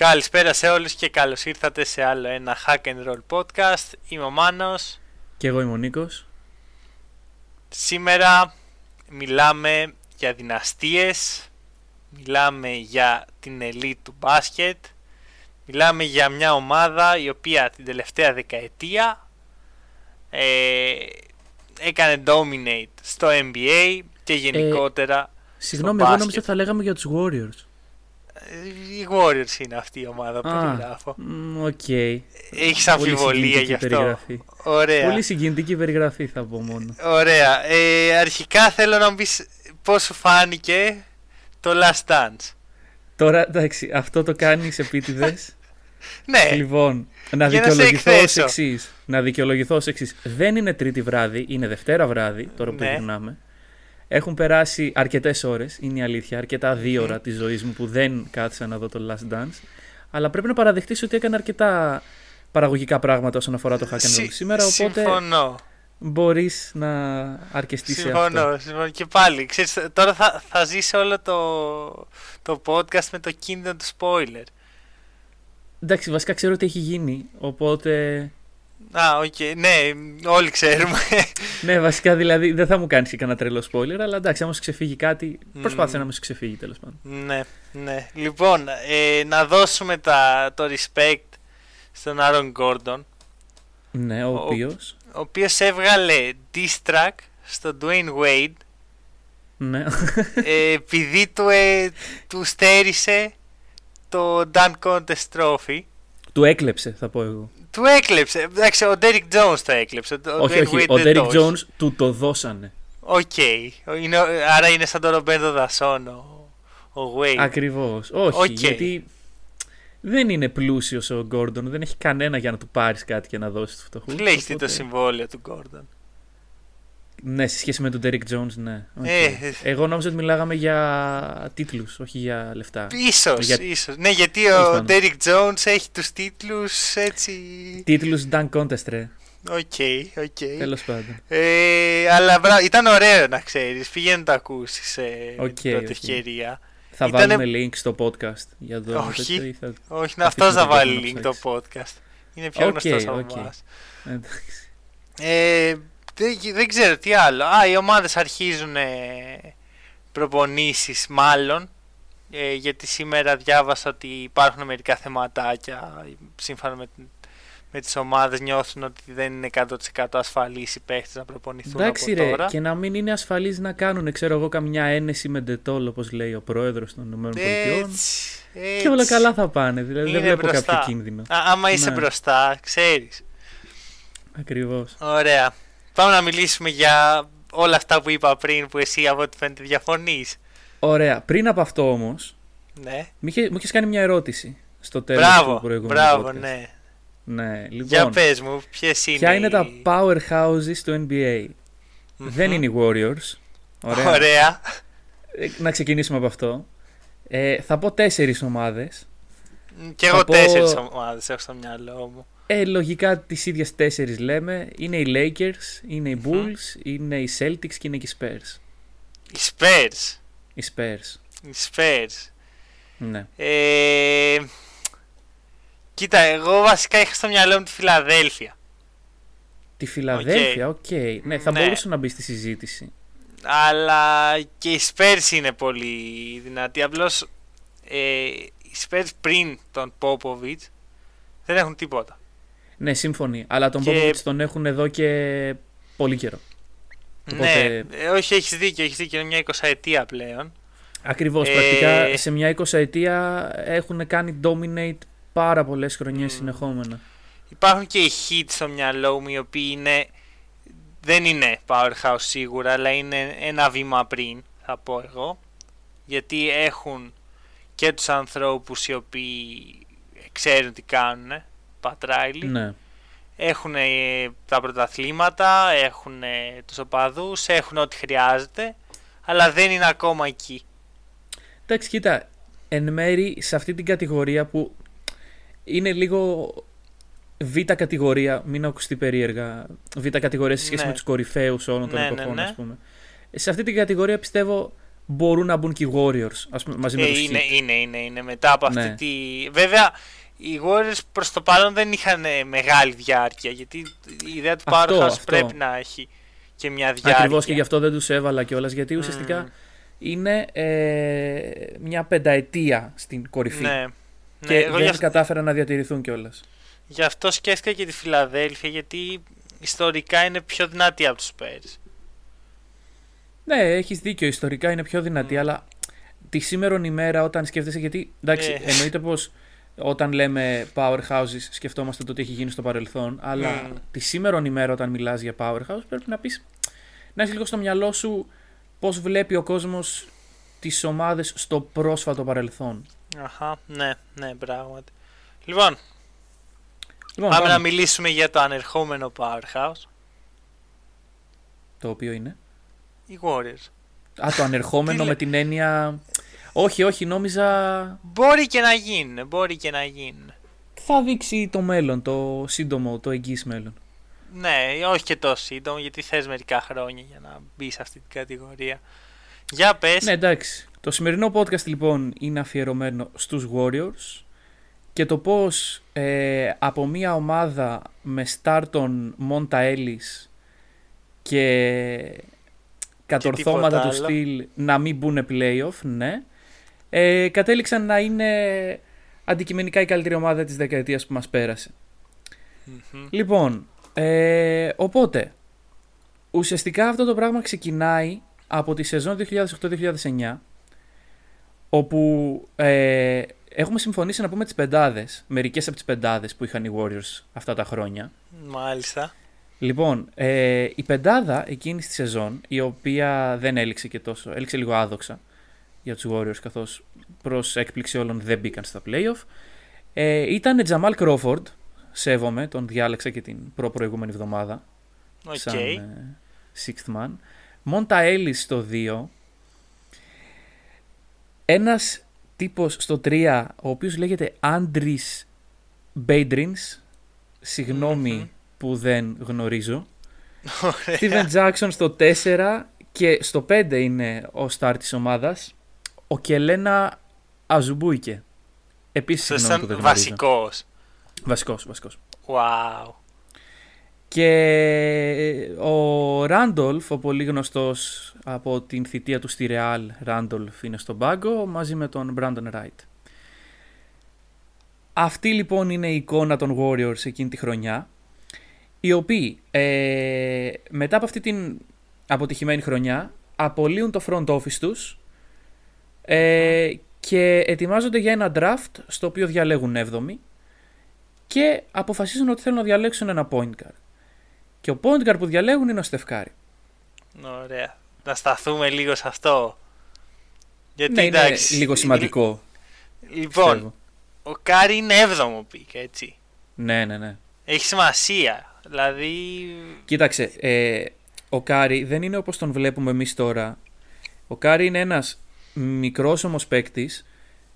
Καλησπέρα σε όλους και καλώς ήρθατε σε άλλο ένα Hack and Roll podcast. Είμαι ο Μάνος. Και εγώ είμαι ο Νίκος. Σήμερα μιλάμε για δυναστείες, μιλάμε για την ελίτ του μπάσκετ, μιλάμε για μια ομάδα η οποία την τελευταία δεκαετία ε, έκανε dominate στο NBA και γενικότερα ε, Συγγνώμη, εγώ νόμιζα θα λέγαμε για τους Warriors. Οι Warriors είναι αυτή η ομάδα που περιγράφω. OK. Okay. Έχει αμφιβολία γι' αυτό. Περιγραφή. Ωραία. Πολύ συγκινητική περιγραφή θα πω μόνο. Ωραία. Ε, αρχικά θέλω να μου πεις πώς σου φάνηκε το Last Dance. Τώρα εντάξει, αυτό το κάνεις επίτηδες. ναι. Λοιπόν, να δικαιολογηθώ ως εξής. Να δικαιολογηθώ ως εξής. Δεν είναι τρίτη βράδυ, είναι Δευτέρα βράδυ, τώρα που ναι. Έχουν περάσει αρκετές ώρες, είναι η αλήθεια, αρκετά δύο ώρα της ζωής μου που δεν κάθισα να δω το Last Dance. Αλλά πρέπει να παραδεχτείς ότι έκανε αρκετά παραγωγικά πράγματα όσον αφορά το Hack and Roll σήμερα. Οπότε συμφωνώ. Μπορείς να αρκεστείς σε αυτό. Συμφωνώ, συμφωνώ. Και πάλι, ξέρεις, τώρα θα, θα ζήσει όλο το, το podcast με το κίνδυνο του spoiler. Εντάξει, βασικά ξέρω ότι έχει γίνει, οπότε Α, OK. Okay. Ναι, όλοι ξέρουμε. ναι, βασικά δηλαδή δεν θα μου κάνεις και κανένα τρελό spoiler, αλλά εντάξει, άμα σου ξεφύγει κάτι, προσπάθησε να μου σου ξεφύγει τέλος πάντων. Ναι, ναι. Λοιπόν, ε, να δώσουμε τα, το respect στον Άρον Γκόρντον. Ναι, ο, οποίος. Ο οποίος έβγαλε diss track στον Dwayne Wade. Ναι. Ε, επειδή του, ε, του στέρισε το Dunk Contest Trophy. Του έκλεψε, θα πω εγώ. Του έκλεψε. Εντάξει, ο Derek Jones το έκλεψε. Ο όχι, όχι. Ο Derek Jones του το δώσανε. OK. Okay. άρα είναι σαν τον Ρομπέν των Δασών ο, ο Wade. Ακριβώς. Όχι. Okay. Γιατί δεν είναι πλούσιος ο Γκόρντον. Δεν έχει κανένα για να του πάρεις κάτι και να δώσεις τους φτωχούς. Λέει οπότε... το συμβόλαιο του Γκόρντον. Ναι, σε σχέση με τον Derek Jones, ναι. Okay. Ε, Εγώ νόμιζα ότι μιλάγαμε για τίτλους, όχι για λεφτά. Ίσως, για... ίσως. Ναι, γιατί ο Derek Jones έχει τους τίτλους έτσι... Τίτλους dunk contest, ρε. OK, okay, OK. Okay. Τέλος πάντων. Ε, αλλά μπρά, ήταν ωραίο να ξέρεις. Πήγαινε να το ακούσεις σε okay, την πρώτη okay. ευκαιρία. Θα Ήτανε... βάλουμε link στο podcast για το όχι, τέτοιο, θα... όχι, αυτός θα βάλει link το podcast. Είναι πιο okay, γνωστός από okay. εμάς. Ε, δεν, δεν ξέρω τι άλλο. Α, οι ομάδες αρχίζουν ε, προπονήσεις μάλλον. Ε, γιατί σήμερα διάβασα ότι υπάρχουν μερικά θεματάκια σύμφωνα με, με τις ομάδες νιώθουν ότι δεν είναι 100% ασφαλείς οι παίχτες να προπονηθούν Εντάξει, από τώρα. Ρε, και να μην είναι ασφαλείς να κάνουν ξέρω εγώ καμιά ένεση με ντετόλ όπως λέει ο πρόεδρος των ΗΠΑ και όλα καλά θα πάνε δηλαδή δεν βλέπω μπροστά. κάποιο κίνδυνο Α, άμα είσαι ναι. μπροστά ξέρεις Ακριβώς Ωραία Πάμε να μιλήσουμε για όλα αυτά που είπα πριν που εσύ από ό,τι φαίνεται διαφωνείς. Ωραία. Πριν από αυτό όμως, ναι. μου είχε κάνει μια ερώτηση στο τέλος μπράβο, του προηγούμενου Μπράβο, podcast. ναι. Ναι, λοιπόν. Για πες μου, ποιες είναι Ποια είναι τα powerhouses του NBA. Δεν είναι οι Warriors. Ωραία. Ωραία. Ε, να ξεκινήσουμε από αυτό. Ε, θα πω τέσσερις ομάδες. Και εγώ πω... τέσσερις ομάδες έχω στο μυαλό μου. Ε, λογικά τις ίδιες τέσσερις λέμε. Είναι οι Lakers, είναι οι Bulls, είναι οι Celtics και είναι και οι Spurs. Οι Spurs. Οι Spurs. Οι Spurs. Ναι. Ε, κοίτα, εγώ βασικά είχα στο μυαλό μου τη Φιλαδέλφια. Τη Φιλαδέλφια, OK. Okay. Ναι, θα ναι. μπορούσε να μπει στη συζήτηση. Αλλά και οι Spurs είναι πολύ δυνατοί. Απλώς ε, οι Spurs πριν τον Popovich δεν έχουν τίποτα. Ναι, σύμφωνοι. Αλλά τον και... τον έχουν εδώ και πολύ καιρό. Ναι, ε, όχι, έχεις δίκιο, έχεις δίκιο. Είναι μια 20 ετία πλέον. Ακριβώς. Ε... Πρακτικά σε μια 20 ετία έχουν κάνει dominate πάρα πολλές χρονιές mm. συνεχόμενα. Υπάρχουν και οι hits στο μυαλό μου οι οποίοι είναι. Δεν είναι powerhouse σίγουρα, αλλά είναι ένα βήμα πριν, θα πω εγώ. Γιατί έχουν και τους ανθρώπους οι οποίοι ξέρουν τι κάνουν. Πατράιλι. Ναι. Έχουν τα πρωταθλήματα, έχουν τους οπαδούς, έχουν ό,τι χρειάζεται, αλλά δεν είναι ακόμα εκεί. Εντάξει, κοίτα, εν μέρη σε αυτή την κατηγορία που είναι λίγο β' κατηγορία, μην ακουστεί περίεργα, β' κατηγορία σε σχέση ναι. με τους κορυφαίους όλων των ναι, ναι εποχών, ναι, ναι. πούμε. Σε αυτή την κατηγορία πιστεύω μπορούν να μπουν και οι Warriors ας πούμε, μαζί με ε, τους είναι, Heat. είναι, είναι, είναι, μετά από αυτή Ναι. τη... Βέβαια, οι Warriors προς το παρόν δεν είχαν ε, μεγάλη διάρκεια, γιατί η ιδέα του Αυτό, Powerhouse αυτό. πρέπει να έχει και μια διάρκεια. Ακριβώς και γι' αυτό δεν τους έβαλα κιόλας γιατί Μμμ. ουσιαστικά είναι ε, μια πενταετία στην κορυφή Ναι. και ναι, εγώ δεν γι' αυτό, κατάφεραν να διατηρηθούν κιόλας. γι' αυτό σκέφτηκα και τη Φιλαδέλφια, γιατί ιστορικά είναι πιο δυνατή από τους Spurs. Ναι, έχεις δίκιο, ιστορικά είναι πιο δυνατή, Μμ. αλλά τη σήμερον ημέρα όταν σκέφτεσαι, γιατί εντάξει, Ε. εννοείται πως όταν λέμε powerhouses σκεφτόμαστε το τι έχει γίνει στο παρελθόν, αλλά Μμ. τη σήμερον ημέρα όταν μιλάς για powerhouse πρέπει να πεις, να έχεις λίγο στο μυαλό σου πώς βλέπει ο κόσμος τις ομάδες στο πρόσφατο παρελθόν. Αχα, ναι, ναι, πράγματι. Λοιπόν, Λοιπόν, πάμε να πάμε. μιλήσουμε για το ανερχόμενο Powerhouse, Το οποίο είναι; οι Warriors. Α, το ανερχόμενο Τι με λέ- την έννοια... Όχι, όχι, νόμιζα Μπορεί και να γίνουν, μπορεί και να γίνουν. θα δείξει το μέλλον, το σύντομο, το εγγύς μέλλον. Ναι, όχι και τόσο σύντομο, γιατί θες μερικά χρόνια για να μπει σε αυτή την κατηγορία. Για πες, Ναι, εντάξει. Το σημερινό podcast λοιπόν είναι αφιερωμένο στους Warriors και το πώς ε, από μια ομάδα με start τον Monta Ellis και κατορθώματα τίποτα του άλλο. στυλ να μην μπουν playoff, ναι, ε, κατέληξαν να είναι αντικειμενικά η καλύτερη ομάδα της δεκαετίας που μας πέρασε. Μμμ. Λοιπόν, ε, οπότε, ουσιαστικά αυτό το πράγμα ξεκινάει από τη σεζόν 2008-2009, όπου ε, έχουμε συμφωνήσει να πούμε τις πεντάδες, μερικές από τις πεντάδες που είχαν οι Warriors αυτά τα χρόνια. μάλιστα. Λοιπόν, ε, η πεντάδα εκείνη τη σεζόν, η οποία δεν έληξε και τόσο, έληξε λίγο άδοξα για τους Warriors, καθώς προς έκπληξη όλων δεν μπήκαν στα playoff, ε, ήταν Τζαμάλ Crawford, σέβομαι, τον διάλεξα και την προ-προηγούμενη εβδομάδα, Οκ. σαν ε, sixth man. Μόντα Έλις στο 2. Ένας τύπος στο 3, ο οποίος λέγεται Άντρις Μπέιντρινς. Συγγνώμη Μμμ. που δεν γνωρίζω. Ωραία. Steven Jackson στο 4 και στο 5 είναι ο star της ομάδας. Ο Κελένα Αζουμπούικε. Επίσης συγγνώμη που Σαν δεν γνωρίζω. βασικός. Βασικός, βασικός. Wow. Και ο Ράντολφ, ο πολύ γνωστός από την θητεία του στη Real, Ράντολφ είναι στον πάγκο μαζί με τον Brandon Wright. Αυτή λοιπόν είναι η εικόνα των Warriors εκείνη τη χρονιά, οι οποίοι ε, μετά από αυτή την αποτυχημένη χρονιά απολύουν το front office τους ε, και ετοιμάζονται για ένα draft στο οποίο διαλέγουν 7η και αποφασίζουν ότι θέλουν να διαλέξουν ένα point guard. Και ο point guard που διαλέγουν είναι ο Στεφκάρη. Ωραία. Να σταθούμε λίγο σε αυτό. Γιατί Ναι, είναι εντάξει. λίγο σημαντικό. Λοιπόν, πιστεύω. ο Κάρι είναι 7ο pick, έτσι. Ναι, ναι, ναι. Έχει σημασία. Δηλαδή. Κοίταξε, ε, ο Κάρι δεν είναι όπως τον βλέπουμε εμείς τώρα. Ο Κάρι είναι ένας μικρός όμως παίκτης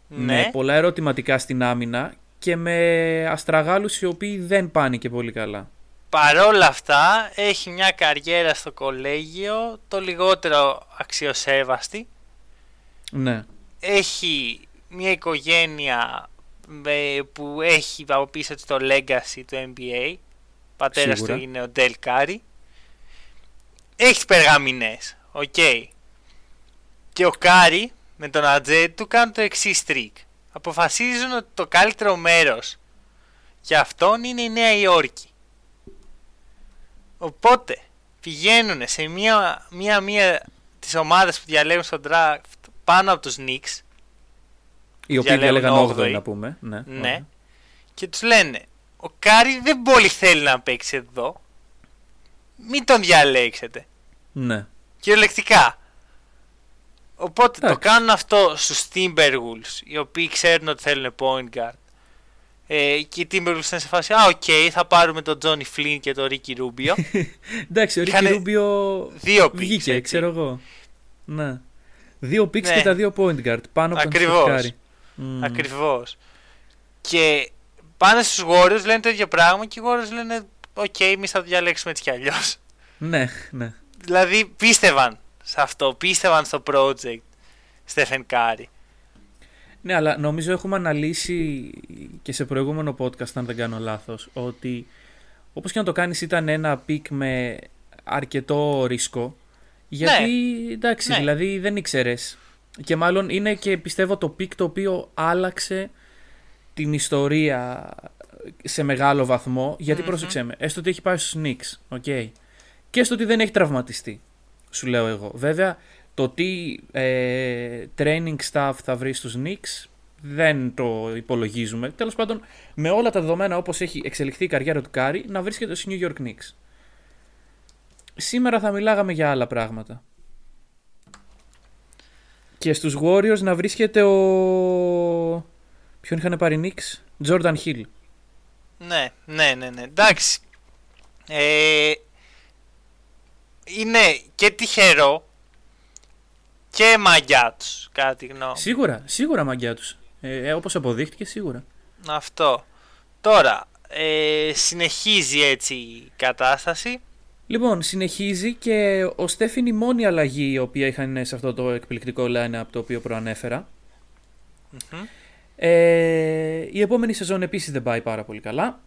Ναι, με πολλά ερωτηματικά στην άμυνα και με αστραγάλους οι οποίοι δεν πάνε και πολύ καλά. παρόλα αυτά έχει μια καριέρα στο κολέγιο το λιγότερο αξιοσέβαστη. Ναι. Έχει μια οικογένεια με- που έχει από πίσω της το legacy του NBA. Πατέρας Σίγουρα. του είναι ο Ντέλ Κάρι. Έχει τις περγαμηνές. Οκ. Και ο Κάρι με τον ατζέντη του κάνουν το εξής τρικ. Αποφασίζουν ότι το καλύτερο μέρος για αυτόν είναι η Νέα Υόρκη. Οπότε πηγαίνουν σε μία, μία, μία τις ομάδες που διαλέγουν στο draft πάνω από τους Knicks Οι οποίοι Διαλέγουν διαλέγαν 8 όγδοη. να πούμε. Ναι. Ναι. ωραία. και τους λένε ο Κάρι δεν πολύ θέλει να παίξει εδώ μην τον διαλέξετε ναι. κυριολεκτικά οπότε το Εντάξει. κάνουν αυτό στους Timberwolves οι οποίοι ξέρουν ότι θέλουν point guard ε, και οι Timberwolves είναι σε φάση α οκ θα πάρουμε τον Johnny Flynn και τον Ricky Rubio Εντάξει, ο Ρίκη Είχανε Ρούμπιο δύο picks βγήκε, έτσι. ξέρω εγώ. Ναι. Δύο picks Ναι. και τα δύο point guard πάνω από τον Ακριβώς. Στεφ Κάρι. Μμ. Ακριβώς. Και πάνε στους Warriors λένε το ίδιο πράγμα και οι Warriors λένε οκ εμείς θα το διαλέξουμε έτσι κι αλλιώς. Ναι, ναι. δηλαδή πίστευαν σε αυτό, πίστευαν στο project. Στέφεν Κάρι. Ναι, αλλά νομίζω έχουμε αναλύσει και σε προηγούμενο podcast, αν δεν κάνω λάθος, ότι όπως και να το κάνεις ήταν ένα pick με αρκετό ρίσκο, γιατί ναι. εντάξει, ναι. δηλαδή δεν ήξερες. Και μάλλον είναι και πιστεύω το pick το οποίο άλλαξε την ιστορία σε μεγάλο βαθμό, γιατί mm-hmm. πρόσεξε με, έστω ότι έχει πάει στους Knicks, okay, και στο ότι δεν έχει τραυματιστεί, σου λέω εγώ. Βέβαια, το τι ε, training staff θα βρεις στους Knicks δεν το υπολογίζουμε. Τέλος πάντων, με όλα τα δεδομένα όπως έχει εξελιχθεί η καριέρα του Κάρι, να βρίσκεται στους New York Knicks. Σήμερα θα μιλάγαμε για άλλα πράγματα. Και στους Warriors να βρίσκεται ο... Ποιον είχαν πάρει Knicks? Jordan Hill. Ναι, ναι, ναι, ναι. Εντάξει. Ε, είναι και τυχερό και μαγιά τους, κατά τη γνώμη. Σίγουρα, σίγουρα μαγιά τους. Ε, ε, όπως αποδείχτηκε σίγουρα. Αυτό. Τώρα, ε, συνεχίζει έτσι η κατάσταση. Λοιπόν, συνεχίζει και ο Στέφιν η μόνη αλλαγή η οποία είχαν σε αυτό το εκπληκτικό line-up το οποίο προανέφερα. Ε, η επόμενη σεζόν επίσης δεν πάει πάρα πολύ καλά.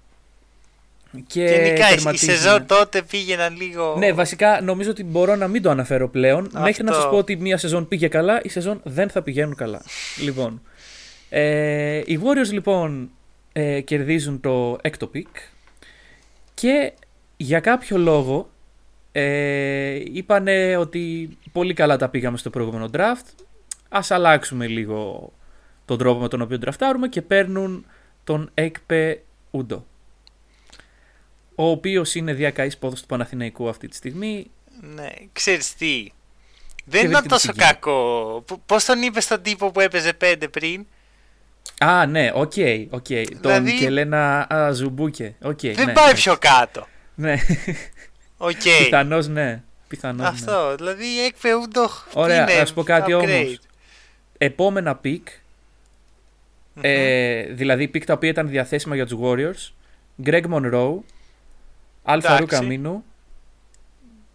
Και Γενικά η σεζόν τότε πήγαιναν λίγο. Ναι, βασικά νομίζω ότι μπορώ να μην το αναφέρω πλέον. Μέχρι να σας πω ότι μία σεζόν πήγε καλά, η σεζόν δεν θα πηγαίνουν καλά. λοιπόν. Ε, οι Warriors λοιπόν ε, κερδίζουν το έκτο pick και για κάποιο λόγο ε, είπανε ότι πολύ καλά τα πήγαμε στο προηγούμενο draft. Ας αλλάξουμε λίγο τον τρόπο με τον οποίο ντραφτάρουμε και παίρνουν τον Έκπε Γιούντο ο οποίος είναι διακαής πόθος του Παναθηναϊκού αυτή τη στιγμή. Ναι, ξέρεις τι, δεν ήταν τόσο κακό. Πώς τον είπες στον τύπο που έπαιζε πέντε πριν; Α, ναι, ok, okay, okay. Δηλαδή... Τον Κελένα Αζουμπουίκε. Okay, δεν ναι, πάει ναι. πιο κάτω. Ναι. Okay. Πιθανώς ναι. Πιθανώς, Αυτό, ναι. δηλαδή Έκπε Γιούντο Ωραία, να σου πω κάτι όμως. Επόμενα pick, ε, δηλαδή pick τα οποία ήταν διαθέσιμα για τους Warriors, Greg Monroe, Αλ Φαρούκ Αμίνου.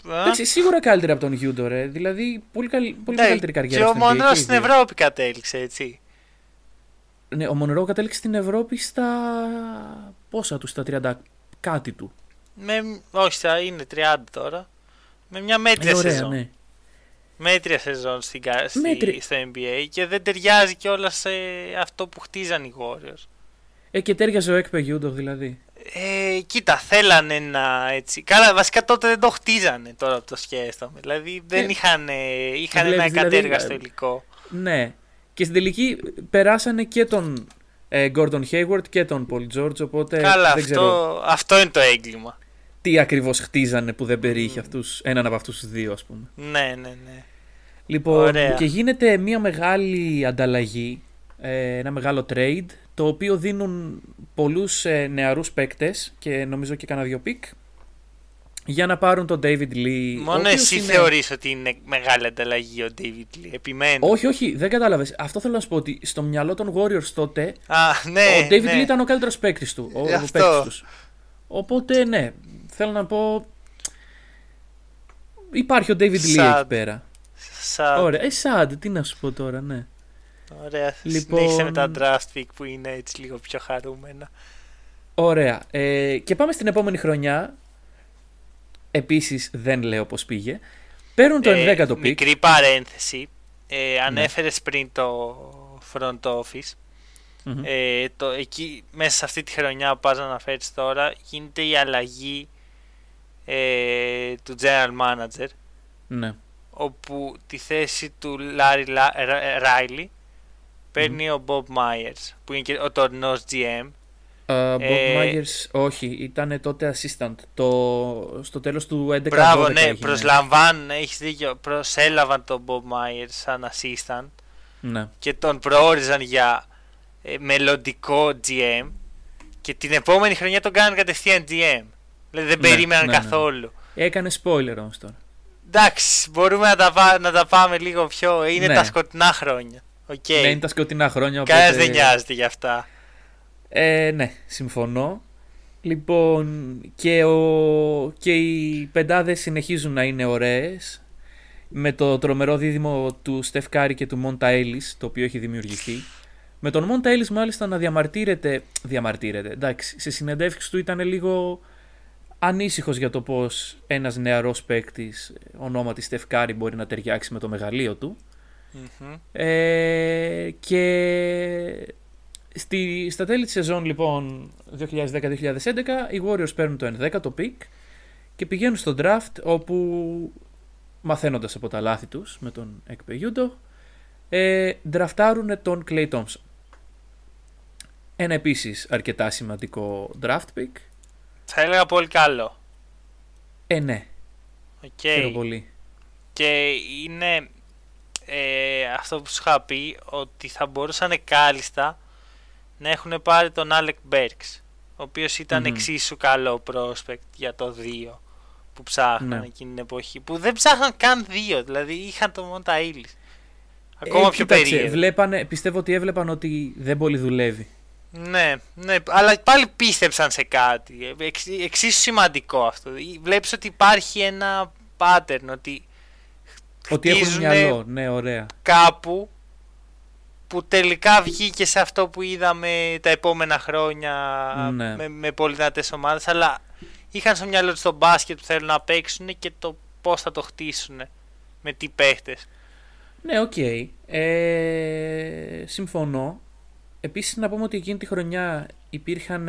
Εντάξει, σίγουρα καλύτερα από τον Γιούντο, ρε. Δηλαδή, πολύ, καλ... πολύ ναι, μεγαλύτερη καριέρα. Και ο Μονρό στην Ευρώπη κατέληξε, έτσι. Ναι, ο Μονρό κατέληξε στην Ευρώπη στα. πόσα του, στα 30 κάτι του. Με... Όχι, θα είναι 30 τώρα. Με μια μέτρια ε, ωραία, σεζόν. Ναι. Μέτρια σεζόν στην... Μέτρη... στο NBA και δεν ταιριάζει κιόλας σε αυτό που χτίζαν οι Warriors. Ε, και τέριαζε ο Έκπε Γιούντο δηλαδή. Ε, κοίτα, θέλανε να έτσι. Καλά, βασικά τότε δεν το χτίζανε τώρα που το σκέφτομαι. Δηλαδή δεν ε, είχαν, είχαν ένα δηλαδή, εκατέργαστο υλικό. Ναι. Και στην τελική περάσανε και τον ε, Gordon Hayward και τον Paul George. Οπότε Καλά, δεν αυτό, ξέρω αυτό είναι το έγκλημα. Τι ακριβώς χτίζανε που δεν περιείχε αυτούς, έναν από αυτούς τους δύο, ας πούμε. Ναι, ναι, ναι. Λοιπόν, και γίνεται μια μεγάλη ανταλλαγή, ε, ένα μεγάλο trade το οποίο δίνουν πολλούς ε, νεαρούς παίκτες και νομίζω και κανένα δυο pick για να πάρουν τον David Lee. Μόνο εσύ είναι... θεωρείς ότι είναι μεγάλη ανταλλαγή ο David Lee, επιμένω. Όχι, όχι, δεν κατάλαβες. Αυτό θέλω να σου πω ότι στο μυαλό των Warriors τότε Α, ναι, ο David ναι. Lee ήταν ο καλύτερος παίκτης του, ο, ο παίκτης τους. Οπότε ναι, θέλω να πω υπάρχει ο David Lee εκεί πέρα. Sad. Ωραία, ε, sad, τι να σου πω τώρα, ναι. Ωραία. Λοιπόν... Συνέχισε με τα draft pick που είναι έτσι λίγο πιο χαρούμενα. Ωραία. Ε, και πάμε στην επόμενη χρονιά. Επίσης δεν λέω πώς πήγε. Παίρνουν το ε, 11ο pick. Μικρή παρένθεση. Ε, ανέφερες ναι. πριν το front office. Ε, το, εκεί μέσα σε αυτή τη χρονιά που πας να αναφέρεις τώρα γίνεται η αλλαγή ε, του general manager ναι. όπου τη θέση του Larry Riley παίρνει ο Bob Myers που είναι και ο τωρινός GM. Uh, Bob ε, Myers, όχι, ήταν τότε assistant. Το, στο τέλος του 11 Μπράβο, ναι, προσλαμβάνουν, έχεις δίκιο. Προσέλαβαν τον Bob Myers σαν assistant ναι. και τον προόριζαν για ε, μελλοντικό GM και την επόμενη χρονιά τον κάνουν κατευθείαν GM. Δηλαδή δεν ναι, περίμεναν ναι, ναι, καθόλου. Έκανε spoiler όμως τώρα. Εντάξει, μπορούμε να τα, να τα πάμε λίγο πιο. Είναι τα σκοτεινά χρόνια. Okay. Ναι, είναι τα σκοτεινά χρόνια. Οπότε... Κανένα δεν νοιάζεται γι' αυτά. Ε, ναι, συμφωνώ. Λοιπόν, και, ο... και οι πεντάδες συνεχίζουν να είναι ωραίες με το τρομερό δίδυμο του Στεφ Κάρη και του Μόντα Έλλης, το οποίο έχει δημιουργηθεί. Με τον Μόντα Έλλης μάλιστα να διαμαρτύρεται, διαμαρτύρεται, εντάξει, σε συνεντεύξεις του ήταν λίγο ανήσυχος για το πώς ένας νεαρός παίκτης ονόματι Στεφ Κάρη μπορεί να ταιριάξει με το μεγαλείο του. Ε, και στη, στα τέλη της σεζόν λοιπόν 2010-2011 οι Warriors παίρνουν το 11ο pick και πηγαίνουν στο draft όπου μαθαίνοντας από τα λάθη τους με τον Εκπεγιούντο ε, δραφτάρουν τον Clay Thompson. Ένα επίσης αρκετά σημαντικό draft pick. Θα έλεγα πολύ καλό. Ε, ναι. Okay. πολύ. Και είναι ε, αυτό που σου είχα πει ότι θα μπορούσαν κάλλιστα να έχουν πάρει τον Alec Burks ο οποίος εξίσου καλό prospect για το 2 που ψάχναν ναι. εκείνη την εποχή που δεν ψάχναν καν 2 δηλαδή είχαν το Monta Illis ακόμα ε, πιο περίεργο βλέπανε, πιστεύω ότι έβλεπαν ότι δεν πολύ δουλεύει ναι, ναι, αλλά πάλι πίστεψαν σε κάτι. Εξ, εξίσου σημαντικό αυτό. Βλέπεις ότι υπάρχει ένα pattern, ότι ότι έχουν μυαλό, ναι, ωραία. Κάπου που τελικά βγήκε σε αυτό που είδαμε τα επόμενα χρόνια ναι. με, με πολύ δυνατές ομάδες, αλλά είχαν στο μυαλό τους το μπάσκετ που θέλουν να παίξουν και το πώς θα το χτίσουν με τι παίχτες. Ναι, ok. Okay. Ε, συμφωνώ. Επίσης να πούμε ότι εκείνη τη χρονιά υπήρχαν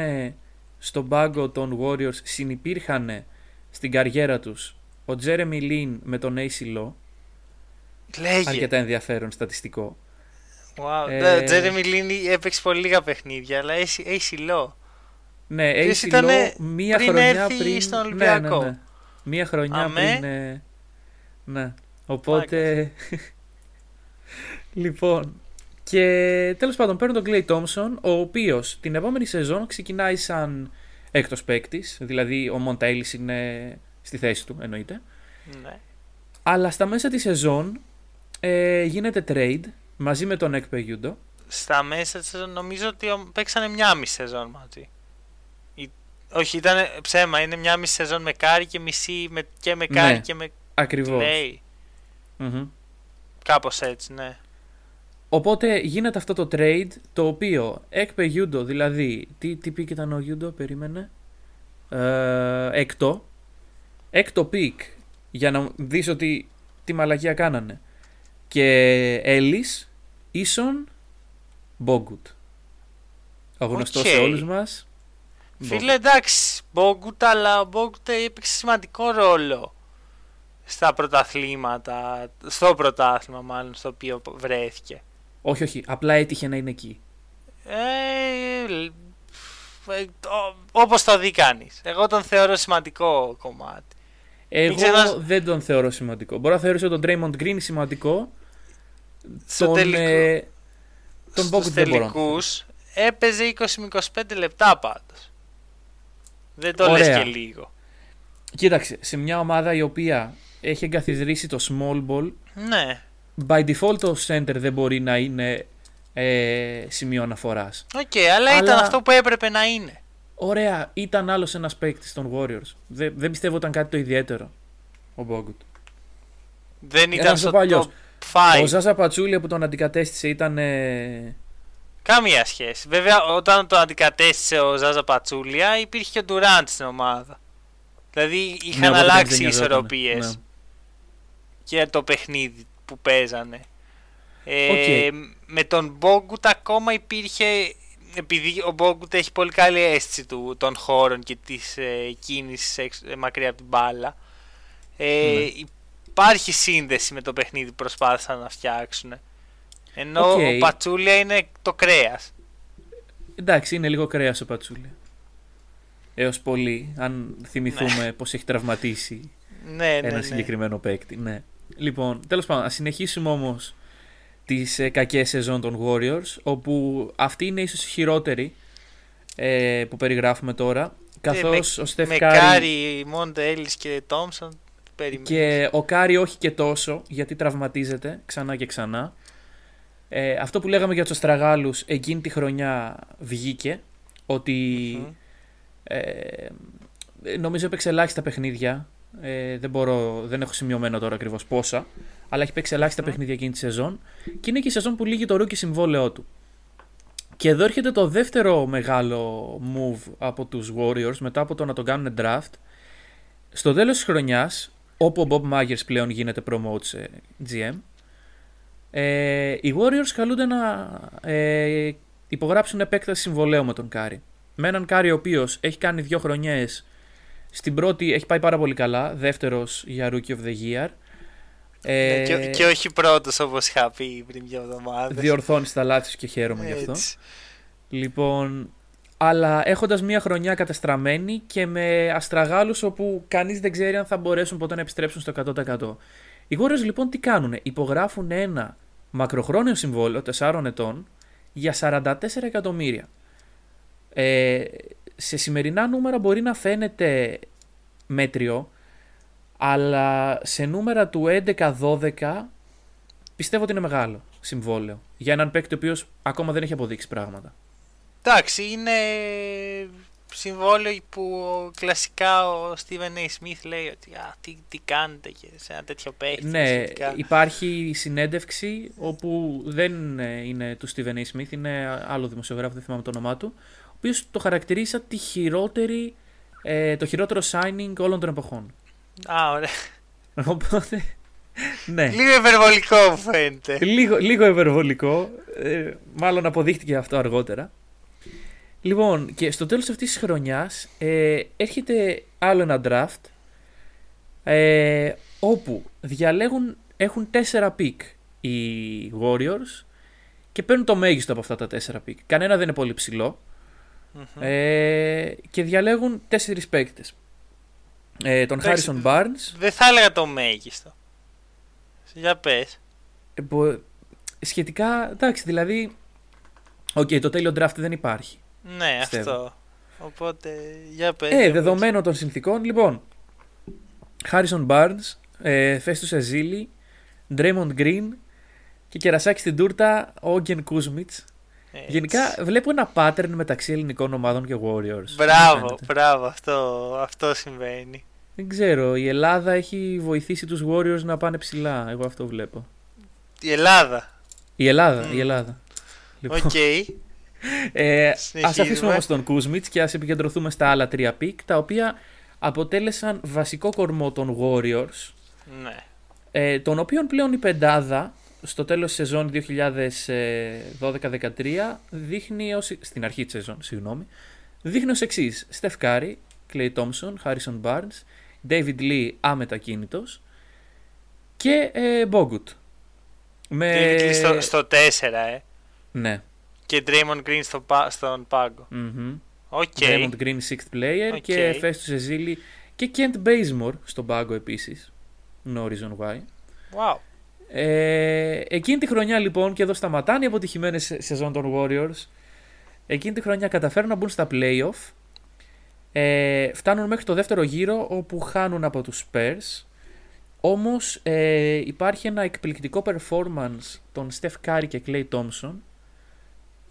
στον πάγκο των Warriors, συνυπήρχαν στην καριέρα τους ο Τζέρεμι Λίν με τον Acie Law Λέγε. Αρκετά ενδιαφέρον στατιστικό. Wow. Ε... Ο Τζέρεμι Λίνι έπαιξε πολύ λίγα παιχνίδια, αλλά έχει low. Ναι, έχει low μία πριν χρονιά πριν. Στον Ολυμπιακό. Ναι, ναι, ναι. Μία χρονιά Αμέ. πριν. Ε... Ναι. Οπότε. λοιπόν. Και τέλος πάντων παίρνω τον Clay Thompson, ο οποίος την επόμενη σεζόν ξεκινάει σαν έκτος παίκτης. Δηλαδή ο Μοντέλη είναι στη θέση του, εννοείται. Ναι. Αλλά στα μέσα της σεζόν ε, γίνεται trade μαζί με τον Έκπε Γιούντο. Στα μέσα της σεζόν νομίζω ότι παίξανε μια μισή σεζόν μαζί. όχι, ήταν ψέμα. Είναι μια μισή σεζόν με Κάρι και μισή με, και με Κάρι ναι, και με ακριβώς. Mm-hmm. Κάπως έτσι, ναι. Οπότε γίνεται αυτό το trade το οποίο Έκπε Γιούντο, δηλαδή, τι, τι pick ήταν ο Γιούντο, περίμενε. Ε, έκτο. Έκτο pick για να δεις ότι τι μαλακία κάνανε και Έλις ίσον Μπόγκουτ. Ο γνωστός okay. σε όλους μας. Φίλε εντάξει, Μπόγκουτ, αλλά ο Μπόγκουτ έπαιξε σημαντικό ρόλο στα πρωταθλήματα, στο πρωτάθλημα μάλλον στο οποίο βρέθηκε. Όχι, όχι, απλά έτυχε να είναι εκεί. Ε, ε, όπως το δει κανείς. Εγώ τον θεωρώ σημαντικό κομμάτι. Εγώ δεν τον θεωρώ σημαντικό. Μπορώ να θεωρήσω τον Draymond Green σημαντικό, στο τον, τελικό, ε, τον στους τελικούς έπαιζε 20 με 25 λεπτά πάντως. Δεν το Ωραία. λες και λίγο. Κοίταξε, σε μια ομάδα η οποία έχει εγκαθιδρύσει το small ball, ναι. by default το center δεν μπορεί να είναι ε, σημείο αναφοράς. Ok, okay, αλλά, αλλά, ήταν αυτό που έπρεπε να είναι. Ωραία, ήταν άλλος ένας παίκτης των Warriors. Δεν, δεν πιστεύω ήταν κάτι το ιδιαίτερο ο Μπόγκουτ. Δεν ήταν στο top ο Ζάζα Πατσούλια που τον αντικατέστησε ήταν. Καμία σχέση. Βέβαια, όταν τον αντικατέστησε ο Ζάζα Πατσούλια, υπήρχε και ο Ντουράντ στην ομάδα. Δηλαδή είχαν ναι, αλλάξει οι ισορροπίες ναι. και το παιχνίδι που παίζανε. Ε, Με τον Μπόγκουτ ακόμα υπήρχε. Επειδή ο Μπόγκουτ έχει πολύ καλή αίσθηση του, των χώρων και της ε, κίνησης ε, μακριά από την μπάλα. Ε, ναι υπάρχει σύνδεση με το παιχνίδι που προσπάθησαν να φτιάξουν. Ενώ ο Πατσούλια είναι το κρέας. Εντάξει, είναι λίγο κρέας ο Πατσούλια. Έως πολύ, αν θυμηθούμε ναι. πώς έχει τραυματίσει ναι, ναι, ένα ναι. συγκεκριμένο παίκτη. Ναι. Λοιπόν, τέλος πάντων, ας συνεχίσουμε όμως τις ε, κακές σεζόν των Warriors, όπου αυτή είναι ίσως η χειρότερη ε, που περιγράφουμε τώρα. Καθώς ο Στεφ Κάρι. Με Κάρι, Μόντε Έλις και Τόμσον και ο Κάρι όχι και τόσο, γιατί τραυματίζεται ξανά και ξανά. Ε, αυτό που λέγαμε για τους αστραγάλους εκείνη τη χρονιά βγήκε, ότι ε, νομίζω έπαιξε ελάχιστα παιχνίδια Ε, δεν, μπορώ, δεν έχω σημειωμένο τώρα ακριβώς πόσα. Αλλά έχει παίξει ελάχιστα παιχνίδια εκείνη τη σεζόν. Και είναι και η σεζόν που λήγει το rookie συμβόλαιό του. Και εδώ έρχεται το δεύτερο μεγάλο move από τους Warriors μετά από το να τον κάνουν draft. Στο τέλος της χρονιάς, όπου ο Bob Myers πλέον γίνεται promote σε GM, ε, οι Warriors καλούνται να ε, υπογράψουν επέκταση συμβολαίου με τον Κάρι. Με έναν Κάρι ο οποίος έχει κάνει δύο χρονιές. Στην πρώτη έχει πάει πάρα πολύ καλά, δεύτερος για Rookie of the Year. Ε, ναι, και, όχι πρώτος όπως είχα πει πριν δύο εβδομάδες. Διορθώνεις τα λάθη σου και χαίρομαι γι' αυτό. Λοιπόν, αλλά έχοντας μια χρονιά κατεστραμμένη και με αστραγάλους όπου κανείς δεν ξέρει αν θα μπορέσουν ποτέ να επιστρέψουν στο 100%. Οι Warriors λοιπόν τι κάνουν, υπογράφουν ένα μακροχρόνιο συμβόλαιο 4 ετών για 44 εκατομμύρια. Ε, σε σημερινά νούμερα μπορεί να φαίνεται μέτριο, αλλά σε νούμερα του 11-12 πιστεύω ότι είναι μεγάλο συμβόλαιο. Για έναν παίκτη ο οποίος ακόμα δεν έχει αποδείξει πράγματα. Εντάξει, είναι συμβόλαιο που κλασικά ο Steven A. Smith λέει ότι α, τι, τι κάνετε και σε ένα τέτοιο παίκτη. Ναι, υπάρχει συνέντευξη όπου δεν είναι του Steven A. Smith, είναι άλλο δημοσιογράφο, δεν θυμάμαι το όνομά του, ο οποίος το χαρακτηρίζει τη χειρότερη, ε, το χειρότερο signing όλων των εποχών. Α, ωραία. Οπότε, ναι. Λίγο υπερβολικό μου φαίνεται. Λίγο, λίγο υπερβολικό. Ε, μάλλον αποδείχτηκε αυτό αργότερα. Λοιπόν, και στο τέλος αυτής της χρονιάς ε, έρχεται άλλο ένα draft ε, όπου διαλέγουν, έχουν τέσσερα picks οι Warriors και παίρνουν το μέγιστο από αυτά τα τέσσερα picks. Κανένα δεν είναι πολύ ε, και διαλέγουν τέσσερις παίκτες. Ε, τον Harrison Barnes. Δεν θα έλεγα το μέγιστο. Για πες. Ε, σχετικά, εντάξει, δηλαδή... Οκέι, okay, το τέλειο draft δεν υπάρχει. Ναι, αυτό. Οπότε, για πες. Ε, δεδομένο των συνθήκων, λοιπόν. Χάρισον Barnes, ε, Festus Ezili, Draymond Green και κερασάκι στην τούρτα Όγγεν Κούσμιτς. Γενικά βλέπω ένα pattern μεταξύ ελληνικών ομάδων και Warriors. Μπράβο, μπράβο, αυτό, αυτό συμβαίνει. Δεν ξέρω, η Ελλάδα έχει βοηθήσει τους Warriors να πάνε ψηλά, εγώ αυτό βλέπω. Η Ελλάδα. Η Ελλάδα, η Ελλάδα. Λοιπόν. Οκέι. Okay. Ε, ας αφήσουμε όμως τον Kuzmić και ας επικεντρωθούμε στα άλλα τρία picks, τα οποία αποτέλεσαν βασικό κορμό των Warriors, ναι. ε, τον οποίον πλέον η πεντάδα στο τέλος της σεζόν 2012-2013 δείχνει ως, στην αρχή της σεζόν, συγγνώμη, δείχνει ως εξής. Steph Curry, Clay Thompson, Harrison Barnes, David Lee αμετακίνητος και ε, Bogut. Με... David Lee στο, στο 4, ε. Ναι και Draymond Green στο, στον πάγκο. Mm-hmm. Okay. Draymond Green sixth player okay. και Festus Ezili και Kent Bazemore στον πάγκο επίσης. No reason why. Wow. Ε, εκείνη τη χρονιά λοιπόν, και εδώ σταματάνε οι αποτυχημένες σεζόν των Warriors, εκείνη τη χρονιά καταφέρουν να μπουν στα playoff, ε, φτάνουν μέχρι το δεύτερο γύρο όπου χάνουν από τους Spurs, όμως ε, υπάρχει ένα εκπληκτικό performance των Steph Curry και Clay Thompson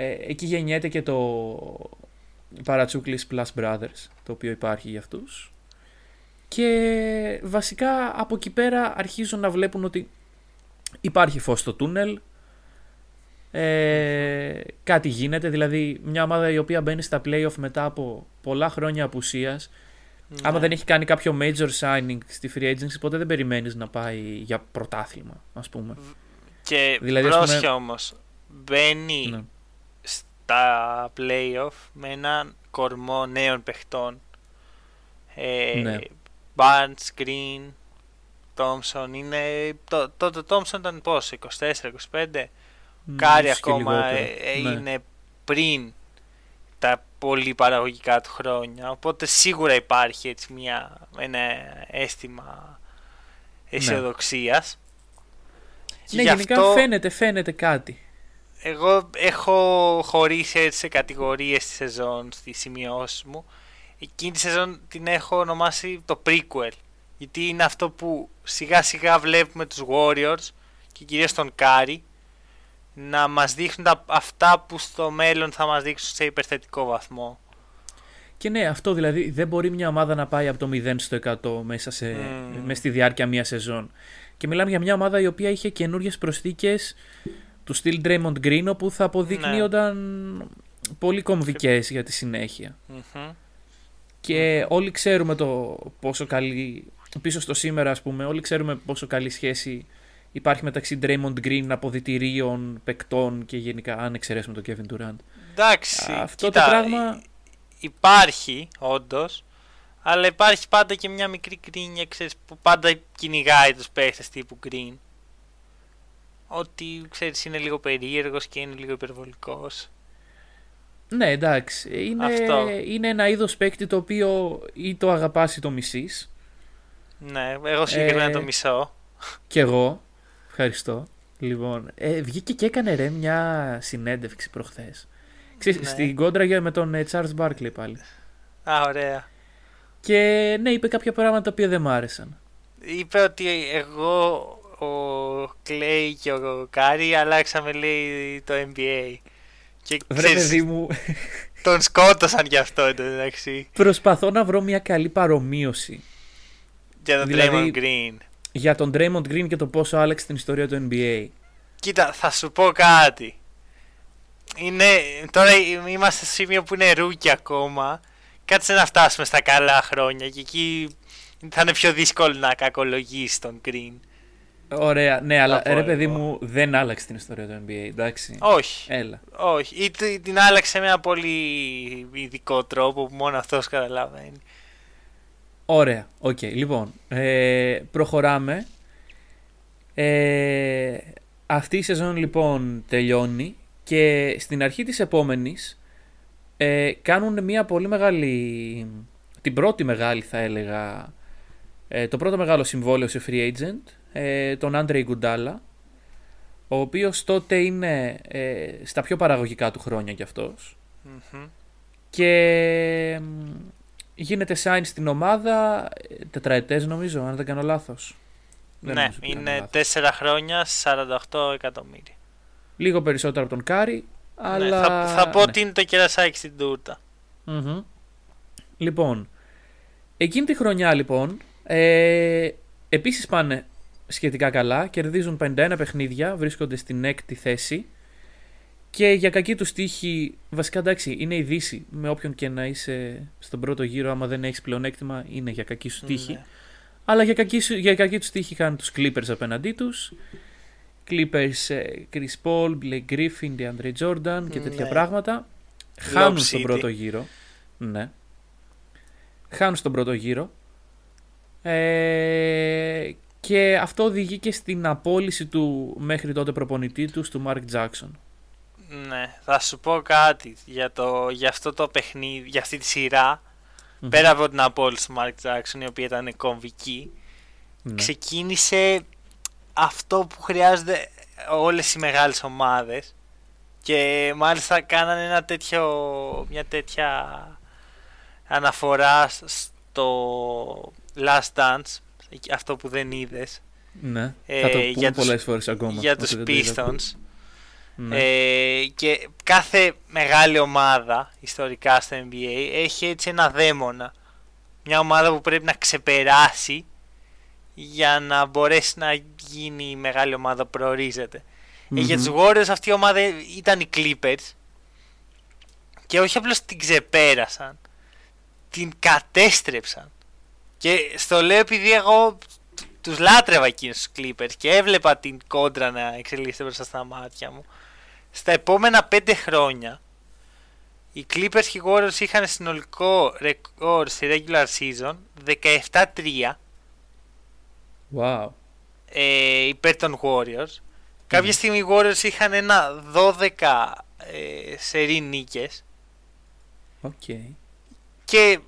ε, εκεί γεννιέται και το Παρατσούκλης Plus Brothers, το οποίο υπάρχει για αυτούς. Και βασικά από εκεί πέρα αρχίζουν να βλέπουν ότι υπάρχει φως στο τούνελ, ε, κάτι γίνεται, δηλαδή μια ομάδα η οποία μπαίνει στα playoff μετά από πολλά χρόνια απουσίας, ναι. άμα δεν έχει κάνει κάποιο major signing στη free agency, ποτέ δεν περιμένεις να πάει για πρωτάθλημα, ας πούμε. Και δηλαδή, πρόσχε πούμε... όμως, μπαίνει ναι τα playoff με έναν κορμό νέων παιχτών. Ε, ναι. Barnes, Green, Thompson είναι. Τότε το, το, Thompson ήταν πόσο, 24-25. Κάρι ακόμα ε, ε, ναι. είναι πριν τα πολύ παραγωγικά του χρόνια. Οπότε σίγουρα υπάρχει έτσι μια, ένα αίσθημα αισιοδοξίας. Ναι, ναι γενικά φαίνεται, φαίνεται κάτι εγώ έχω χωρίσει έτσι σε κατηγορίες της σεζόν στη σημειώσεις μου. Εκείνη τη σεζόν την έχω ονομάσει το prequel. Γιατί είναι αυτό που σιγά σιγά βλέπουμε τους Warriors και κυρίως τον Κάρι να μας δείχνουν τα, αυτά που στο μέλλον θα μας δείξουν σε υπερθετικό βαθμό. Και ναι, αυτό δηλαδή δεν μπορεί μια ομάδα να πάει από το 0 στο 100 μέσα, σε, mm. μέσα στη διάρκεια μια σεζόν. Και μιλάμε για μια ομάδα η οποία είχε καινούριες προσθήκες του στυλ Draymond Green όπου θα αποδεικνύονταν ναι. πολύ κομβικές για τη συνέχεια. Mm-hmm. Και όλοι ξέρουμε το πόσο καλή, πίσω στο σήμερα ας πούμε, όλοι ξέρουμε πόσο καλή σχέση υπάρχει μεταξύ Draymond Green, αποδητηρίων, παικτών και γενικά αν εξαιρέσουμε τον Kevin Durant. Εντάξει, αυτό κοίτα, το πράγμα... Υπάρχει όντως, αλλά υπάρχει πάντα και μια μικρή κρίνια ξέρεις, που πάντα κυνηγάει τους παίχτες τύπου Green. Ότι ξέρεις είναι λίγο περίεργος και είναι λίγο υπερβολικός. Ναι, εντάξει. Είναι, είναι ένα είδος παίκτη το οποίο ή το αγαπάς ή το μισείς. Ναι, εγώ συγκεκριμένα ε, το μισώ. Κι εγώ. Ευχαριστώ. Λοιπόν, ε, βγήκε και έκανε ρε μια συνέντευξη προχθές. Ναι. Στην κόντρα με τον ε, Charles Barkley πάλι. Α, ωραία. Και ναι, είπε κάποια πράγματα τα οποία δεν μ' άρεσαν. Είπε ότι εγώ, ο Clay και ο Κάρι αλλάξαμε λέει το NBA. Και Βρε παιδί μου. Τον σκότωσαν γι' αυτό εντάξει. Προσπαθώ να βρω μια καλή παρομοίωση. Για τον δηλαδή, Draymond Green. Για τον Draymond Green και το πόσο άλλαξε την ιστορία του NBA. Κοίτα, θα σου πω κάτι. Είναι, τώρα είμαστε σε σημείο που είναι rookie ακόμα. Κάτσε να φτάσουμε στα καλά χρόνια και εκεί θα είναι πιο δύσκολο να κακολογήσει τον Green. Ωραία, ναι, αλλά ρε παιδί μου δεν άλλαξε την ιστορία του NBA, εντάξει. Όχι. Έλα. Όχι. Ή την άλλαξε με ένα πολύ ειδικό τρόπο που μόνο αυτός καταλαβαίνει. Ωραία, οκέι. Okay. Λοιπόν, ε, προχωράμε. Ε, αυτή η σεζόν λοιπόν τελειώνει και στην αρχή της επόμενης ε, κάνουν μια πολύ μεγάλη, την πρώτη μεγάλη θα έλεγα, ε, το πρώτο μεγάλο συμβόλαιο σε free agent ε, τον Andre Iguodala, ο οποίος τότε είναι ε, στα πιο παραγωγικά του χρόνια κι αυτός Και γίνεται sign στην ομάδα ε, τετραετές νομίζω, αν δεν κάνω λάθος. ναι, είναι τέσσερα χρόνια, 48 εκατομμύρια. Λίγο περισσότερο από τον Κάρι, ναι, αλλά... θα, θα πω ναι. ότι είναι το κερασάκι στην τούρτα Λοιπόν, εκείνη τη χρονιά λοιπόν, ε, επίσης πάνε σχετικά καλά, κερδίζουν 51 παιχνίδια, βρίσκονται στην έκτη θέση και για κακή τους τύχη, βασικά εντάξει, είναι η Δύση. Με όποιον και να είσαι στον πρώτο γύρο, άμα δεν έχεις πλεονέκτημα, είναι για κακή σου τύχη. Ναι. Αλλά για κακή, για κακή τους τύχη είχαν τους Clippers απέναντί τους. Clippers, ε, Chris Paul, Blake Griffin, DeAndre Jordan και τέτοια ναι. πράγματα. Χάνουν στον πρώτο γύρο. Ναι. Χάνουν στον πρώτο γύρο. Ε, και αυτό οδηγεί και στην απόλυση του μέχρι τότε προπονητή τους, του Μάρκ Τζάξον. Ναι, θα σου πω κάτι για, το, για αυτό το παιχνίδι, για αυτή τη σειρα Πέρα από την απόλυση του Μάρκ Τζάξον, η οποία ήταν κομβική, ναι. ξεκίνησε αυτό που χρειάζονται όλες οι μεγάλες ομάδες και μάλιστα κάνανε ένα τέτοιο, μια τέτοια αναφορά στο Last Dance αυτό που δεν είδες. Ναι, ε, θα το πούμε για πολλές φορές ακόμα. Για τους Pistons. Ναι. Ε, και κάθε μεγάλη ομάδα ιστορικά στο NBA έχει έτσι ένα δαίμονα. Μια ομάδα που πρέπει να ξεπεράσει για να μπορέσει να γίνει η μεγάλη ομάδα που προορίζεται. Ε, για τους Warriors αυτή η ομάδα ήταν οι Clippers και όχι απλώς την ξεπέρασαν, την κατέστρεψαν. Και στο λέω επειδή εγώ τους λάτρευα εκείνους τους Clippers και έβλεπα την κόντρα να εξελίσσεται μπροστά στα μάτια μου. Στα επόμενα πέντε χρόνια οι Clippers και οι Warriors είχαν συνολικό ρεκόρ στη regular season 17-3 wow. ε, υπέρ των Warriors. Κάποια στιγμή οι Warriors είχαν ένα 12 ε, σερή νίκες. Okay. Και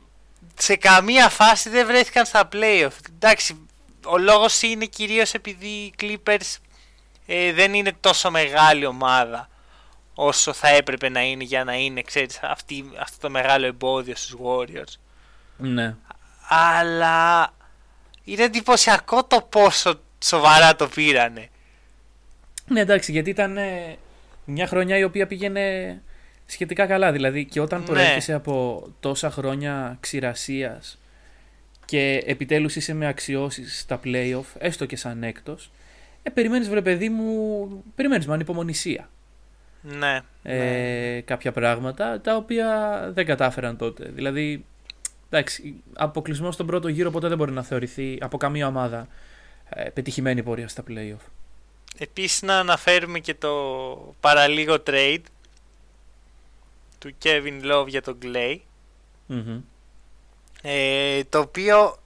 σε καμία φάση δεν βρέθηκαν στα playoff. Εντάξει, ο λόγος είναι κυρίως επειδή οι Clippers ε, δεν είναι τόσο μεγάλη ομάδα όσο θα έπρεπε να είναι για να είναι, ξέρεις, αυτή, αυτό το μεγάλο εμπόδιο στους Warriors. Ναι. Αλλά είναι εντυπωσιακό το πόσο σοβαρά το πήρανε. Ναι, εντάξει, γιατί ήταν μια χρονιά η οποία πήγαινε σχετικά καλά. Δηλαδή και όταν ναι. προέρχεσαι από τόσα χρόνια ξηρασίας και επιτέλους είσαι με αξιώσεις στα playoff, έστω και σαν έκτος, ε, περιμένεις βρε παιδί μου, περιμένεις με ανυπομονησία. Ναι, ε, ναι. Κάποια πράγματα τα οποία δεν κατάφεραν τότε. Δηλαδή, εντάξει, αποκλεισμός στον πρώτο γύρο ποτέ δεν μπορεί να θεωρηθεί από καμία ομάδα ε, πετυχημένη πορεία στα playoff. Επίσης να αναφέρουμε και το παραλίγο trade του Kevin Love για τον Clay. Ε, το οποίο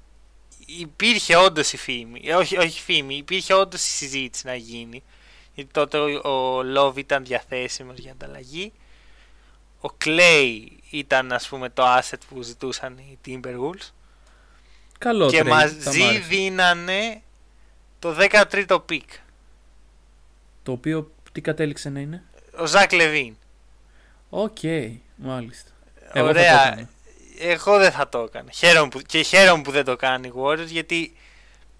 υπήρχε όντως η φήμη, ε, όχι, όχι φήμη, υπήρχε όντως η συζήτηση να γίνει. Γιατί τότε ο, Love ήταν διαθέσιμος για ανταλλαγή. Ο Clay ήταν ας πούμε το asset που ζητούσαν οι Timberwolves. Καλό και μαζί δίνανε το 13ο pick. Το οποίο τι κατέληξε να είναι; Ο Zach LaVine. Οκέι, μάλιστα. Ωραία. Εγώ, δεν θα το έκανα. Χαίρομαι που, και χαίρομαι που δεν το κάνει οι Warriors γιατί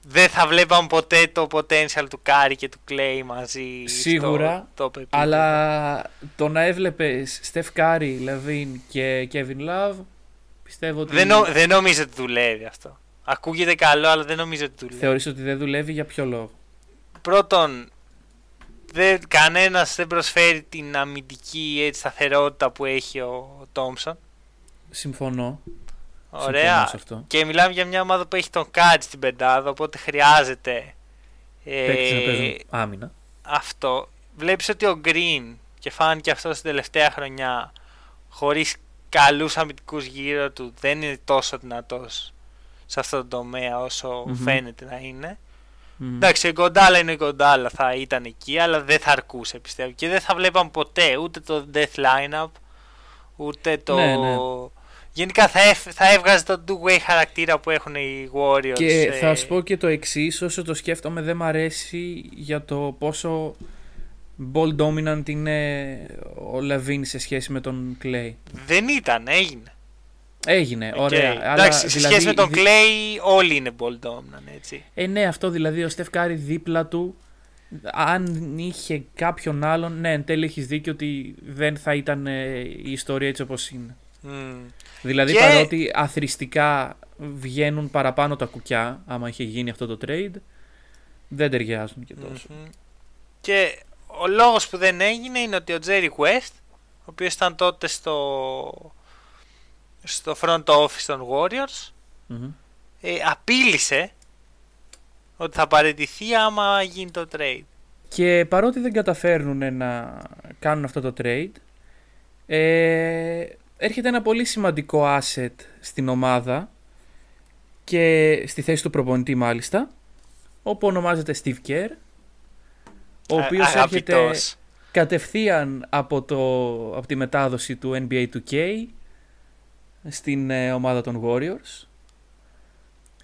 δεν θα βλέπαμε ποτέ το potential του Κάρι και του Clay μαζί. Σίγουρα. Στο αλλά το να έβλεπες Steph Curry, LaVine και Kevin Love πιστεύω ότι. Δεν, no, δεν νομίζω ότι δουλεύει αυτό. Ακούγεται καλό, αλλά δεν νομίζω ότι δουλεύει. Θεωρείς ότι δεν δουλεύει για ποιο λόγο; Πρώτον, δεν, κανένας δεν προσφέρει την αμυντική έτσι, σταθερότητα που έχει ο Thompson. Συμφωνώ. Ωραία. αυτό. Και μιλάμε για μια ομάδα που έχει τον Κάτ στην πεντάδα, οπότε χρειάζεται. Ε, να παίζουν άμυνα. Αυτό. Βλέπεις ότι ο Green και φάνηκε αυτό στην τελευταία χρονιά χωρίς καλούς αμυντικούς γύρω του δεν είναι τόσο δυνατός σε αυτό το τομέα όσο φαίνεται να είναι. Mm. Εντάξει, η Γκοντάλα είναι η Γκοντάλα, θα ήταν εκεί, αλλά δεν θα αρκούσε πιστεύω. Και δεν θα βλέπαμε ποτέ ούτε το Death Lineup, ούτε το. Ναι, ναι. Γενικά θα, θα έβγαζε το two-way χαρακτήρα που έχουν οι Warriors. Και ε... θα σου πω και το εξής, όσο το σκέφτομαι δεν μ' αρέσει για το πόσο ball dominant είναι ο Λεβίν σε σχέση με τον Clay. Δεν ήταν, έγινε. Έγινε, okay. ωραία. Εντάξει, σε δηλαδή, σχέση με τον Clay όλοι είναι ball dominant, έτσι. Ε, ναι, αυτό δηλαδή ο Στεφ Κάρη δίπλα του αν είχε κάποιον άλλον, ναι, εν τέλει έχεις δίκιο ότι δεν θα ήταν ε, η ιστορία έτσι όπως είναι. Mm. Δηλαδή και... παρότι αθρηστικά βγαίνουν παραπάνω τα κουκιά, άμα είχε γίνει αυτό το trade, δεν ταιριάζουν και τόσο. Και ο λόγος που δεν έγινε είναι ότι ο Jerry West, ο οποίος ήταν τότε στο στο front office των Warriors ε, απείλησε ότι θα παραιτηθεί άμα γίνει το trade. Και παρότι δεν καταφέρνουν να κάνουν αυτό το trade, ε, έρχεται ένα πολύ σημαντικό asset στην ομάδα και στη θέση του προπονητή μάλιστα, όπου ονομάζεται Steve Kerr, ο οποίος έρχεται κατευθείαν από, το, από τη μετάδοση του NBA 2K στην ε, ομάδα των Warriors.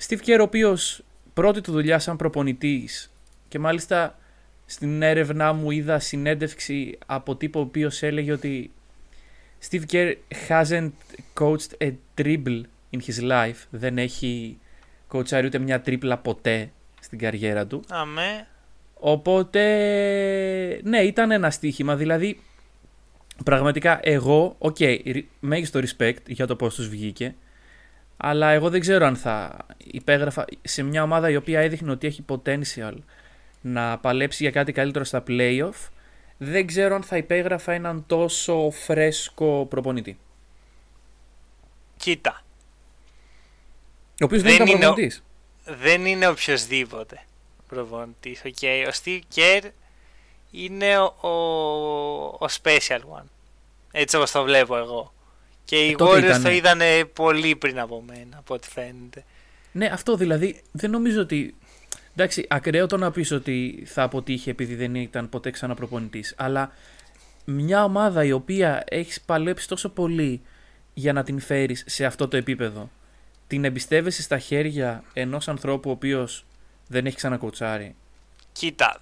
Steve Kerr, ο οποίος πρώτη του δουλειά σαν προπονητής και μάλιστα στην έρευνά μου είδα συνέντευξη από τύπο ο οποίος έλεγε ότι Steve Kerr hasn't coached a dribble in his life. Δεν έχει κοουτσάρει ούτε μια τρίπλα ποτέ στην καριέρα του. Αμέ. Οπότε, ναι, ήταν ένα στοίχημα. Δηλαδή, Πραγματικά εγώ, οκέι, okay, μέγιστο respect για το πώς τους βγήκε, αλλά εγώ δεν ξέρω αν θα υπέγραφα σε μια ομάδα η οποία έδειχνε ότι έχει potential να παλέψει για κάτι καλύτερο στα playoff, δεν ξέρω αν θα υπέγραφα έναν τόσο φρέσκο προπονητή. Κοίτα. Ο οποίος δεν, δεν ήταν προπονητής. δεν είναι οποιοδήποτε προπονητής. Okay. Ο Steve Kerr είναι ο, ο, special one. Έτσι όπως το βλέπω εγώ. Και οι ε, Warriors το είδαν πολύ πριν από μένα, από ό,τι φαίνεται. Ναι, αυτό δηλαδή δεν νομίζω ότι. Εντάξει, ακραίο το να πεις ότι θα αποτύχει επειδή δεν ήταν ποτέ ξανά προπονητή. Αλλά μια ομάδα η οποία έχεις παλέψει τόσο πολύ για να την φέρεις σε αυτό το επίπεδο, την εμπιστεύεσαι στα χέρια ενός ανθρώπου ο οποίος δεν έχει ξανακοουτσάρει; Κοίτα,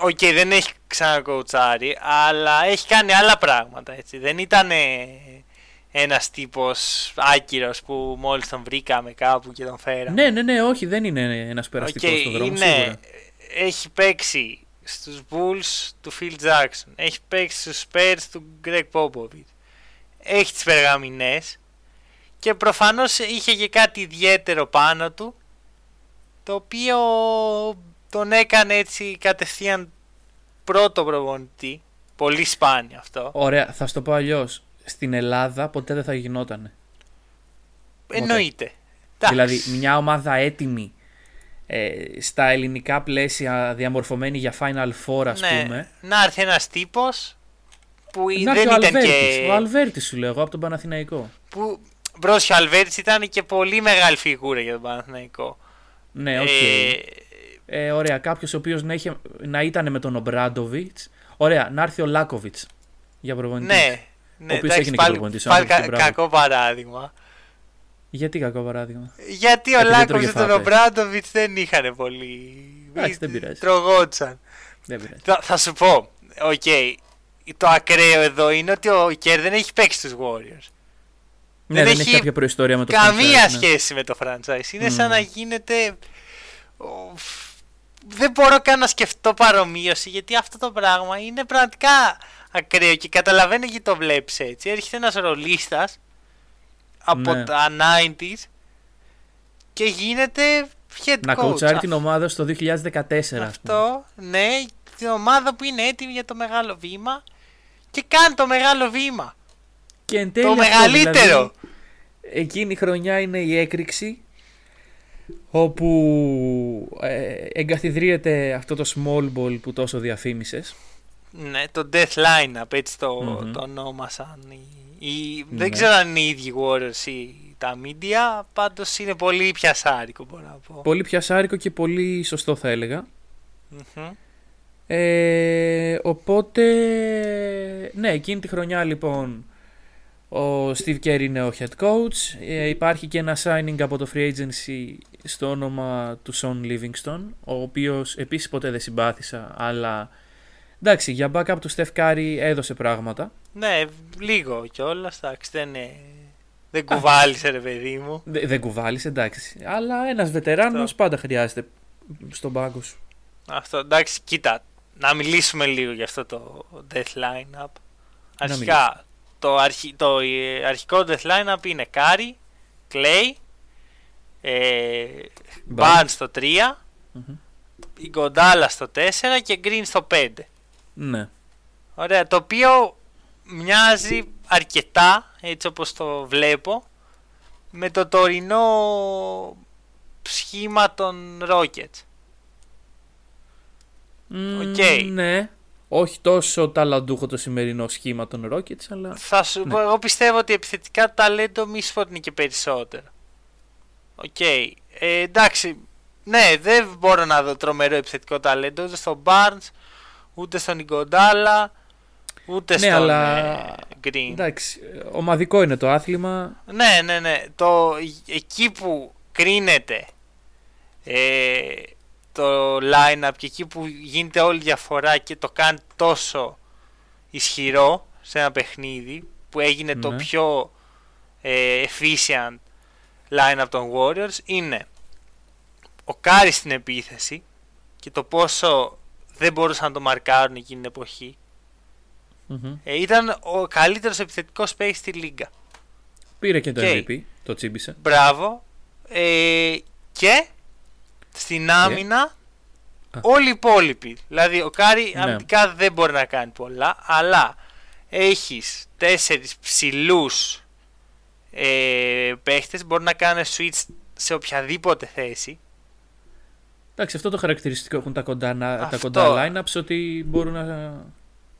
Οκέι, okay, δεν έχει ξανακοουτσάρει, αλλά έχει κάνει άλλα πράγματα. Έτσι. Δεν ήταν ένας τύπος άκυρος που μόλις τον βρήκαμε κάπου και τον φέραμε. Ναι, ναι, ναι, όχι, δεν είναι ένας περαστικός okay, στον δρόμο, είναι, σίγουρα. Έχει παίξει στους Bulls του Phil Jackson, έχει παίξει στους Spurs του Greg Popovich, έχει τις περγαμηνές και προφανώς είχε και κάτι ιδιαίτερο πάνω του το οποίο τον έκανε έτσι κατευθείαν πρώτο προπονητή. Πολύ σπάνιο αυτό. Ωραία, θα σου το πω αλλιώς. Στην Ελλάδα ποτέ δεν θα γινότανε. Εννοείται. Δηλαδή μια ομάδα έτοιμη ε, στα ελληνικά πλαίσια διαμορφωμένη για Final Four ας ναι, πούμε. Να έρθει ένας τύπος που να δεν ο ήταν Αλβέρτης, και... Ο Αλβέρτης σου λέω εγώ από τον Παναθηναϊκό. Που Μπρος, ο Αλβέρτης ήταν και πολύ μεγάλη φιγούρα για τον Παναθηναϊκό. Ναι, okay. Okay. Ε, ε, ωραία, κάποιος ο οποίος να, να ήταν με τον Ομπράντοβιτς. Ωραία, να έρθει ο Λάκοβιτς για προπονητή. Ναι, ναι, ο οποίος έγινε και προπονητής. Πάλι κα, κακό παράδειγμα. Γιατί κακό παράδειγμα; Γιατί ο Λάκοβιτς και τον Ομπράντοβιτς δεν είχαν πολύ. Εντάξει, δεν πειράζει. Τρωγόντουσαν. Δεν πειράζει. Θα, θα σου πω, okay, okay, το ακραίο εδώ είναι ότι ο Κέρ δεν έχει παίξει τους Warriors. Ναι, δεν, δεν έχει κάποια προϊστορία με το καμία franchise, ναι. σχέση με το franchise. Είναι mm. σαν να γίνεται. Δεν μπορώ καν να σκεφτώ παρομοίωση γιατί αυτό το πράγμα είναι πραγματικά ακραίο και καταλαβαίνω γιατί το βλέπεις έτσι. Έρχεται ένας ρολίστας από ναι. τα 90s και γίνεται head coach. Να κοουτσάρει την ομάδα στο 2014. Αυτό, ναι, την ομάδα που είναι έτοιμη για το μεγάλο βήμα και κάνει το μεγάλο βήμα. Και εν το μεγαλύτερο. Δηλαδή, εκείνη η χρονιά είναι η έκρηξη όπου ε, εγκαθιδρύεται αυτό το small ball που τόσο διαφήμισες. Ναι, το Death Lineup, έτσι το, mm-hmm. το ονόμασαν. Η, Δεν ναι. ξέρω αν είναι οι ίδιοι Warriors ή τα media, πάντως είναι πολύ πιασάρικο μπορώ να πω. Πολύ πιασάρικο και πολύ σωστό θα έλεγα. Mm-hmm. Ε, οπότε, ναι, εκείνη τη χρονιά λοιπόν ο Steve Kerr είναι ο head coach. Ε, υπάρχει και ένα signing από το free agency στο όνομα του Sean Livingston, ο οποίος επίσης ποτέ δεν συμπάθησα, αλλά εντάξει, για backup του Steph Curry έδωσε πράγματα. Ναι, λίγο κιόλας, εντάξει, δεν, δεν κουβάλισε ρε παιδί μου. δεν κουβάλισε, εντάξει, αλλά ένας βετεράνος πάντα χρειάζεται στον πάγκο σου. Αυτό, εντάξει, κοίτα, να μιλήσουμε λίγο για αυτό το death lineup. Αρχικά, το, αρχι, το ε, αρχικό death lineup είναι Κάρι, Clay, ε, Barnes στο 3, mm-hmm. Ιγκοντάλα στο 4 και Green στο 5. Ναι. Ωραία, το οποίο μοιάζει αρκετά, έτσι όπως το βλέπω, με το τωρινό σχήμα των Rockets. Mm, Ναι. Όχι τόσο ταλαντούχο το σημερινό σχήμα των Rockets, αλλά. Θα σου ναι. πω, εγώ πιστεύω ότι επιθετικά ταλέντο μη είναι και περισσότερο. Okay. Okay. Ε, εντάξει. Ναι, δεν μπορώ να δω τρομερό επιθετικό ταλέντο ούτε στον Barnes, ούτε στον Ιγκοντάλα, ούτε ναι, στον αλλά... Ε, Green. Εντάξει, ομαδικό είναι το άθλημα. Ναι, ναι, ναι. Το, εκεί που κρίνεται ε, το line-up και εκεί που γίνεται όλη η διαφορά και το κάνει τόσο ισχυρό σε ένα παιχνίδι που έγινε το ναι. πιο ε, efficient line-up των Warriors είναι ο Κάρι στην επίθεση και το πόσο δεν μπορούσαν να το μαρκάρουν εκείνη την εποχη ε, ήταν ο καλύτερος επιθετικός παίκτης στη λίγκα. Πήρε και το okay. MVP, το τσίμπησε. Μπράβο. Ε, και στην άμυνα όλοι οι υπόλοιποι. Δηλαδή ο Κάρι ναι. αμυντικά δεν μπορεί να κάνει πολλά, αλλά έχεις τέσσερις ψηλούς ε, παίχτες, μπορεί να κάνει switch σε οποιαδήποτε θέση. Εντάξει, αυτό το χαρακτηριστικό έχουν τα κοντά, τα κοντά lineups ότι μπορούν να.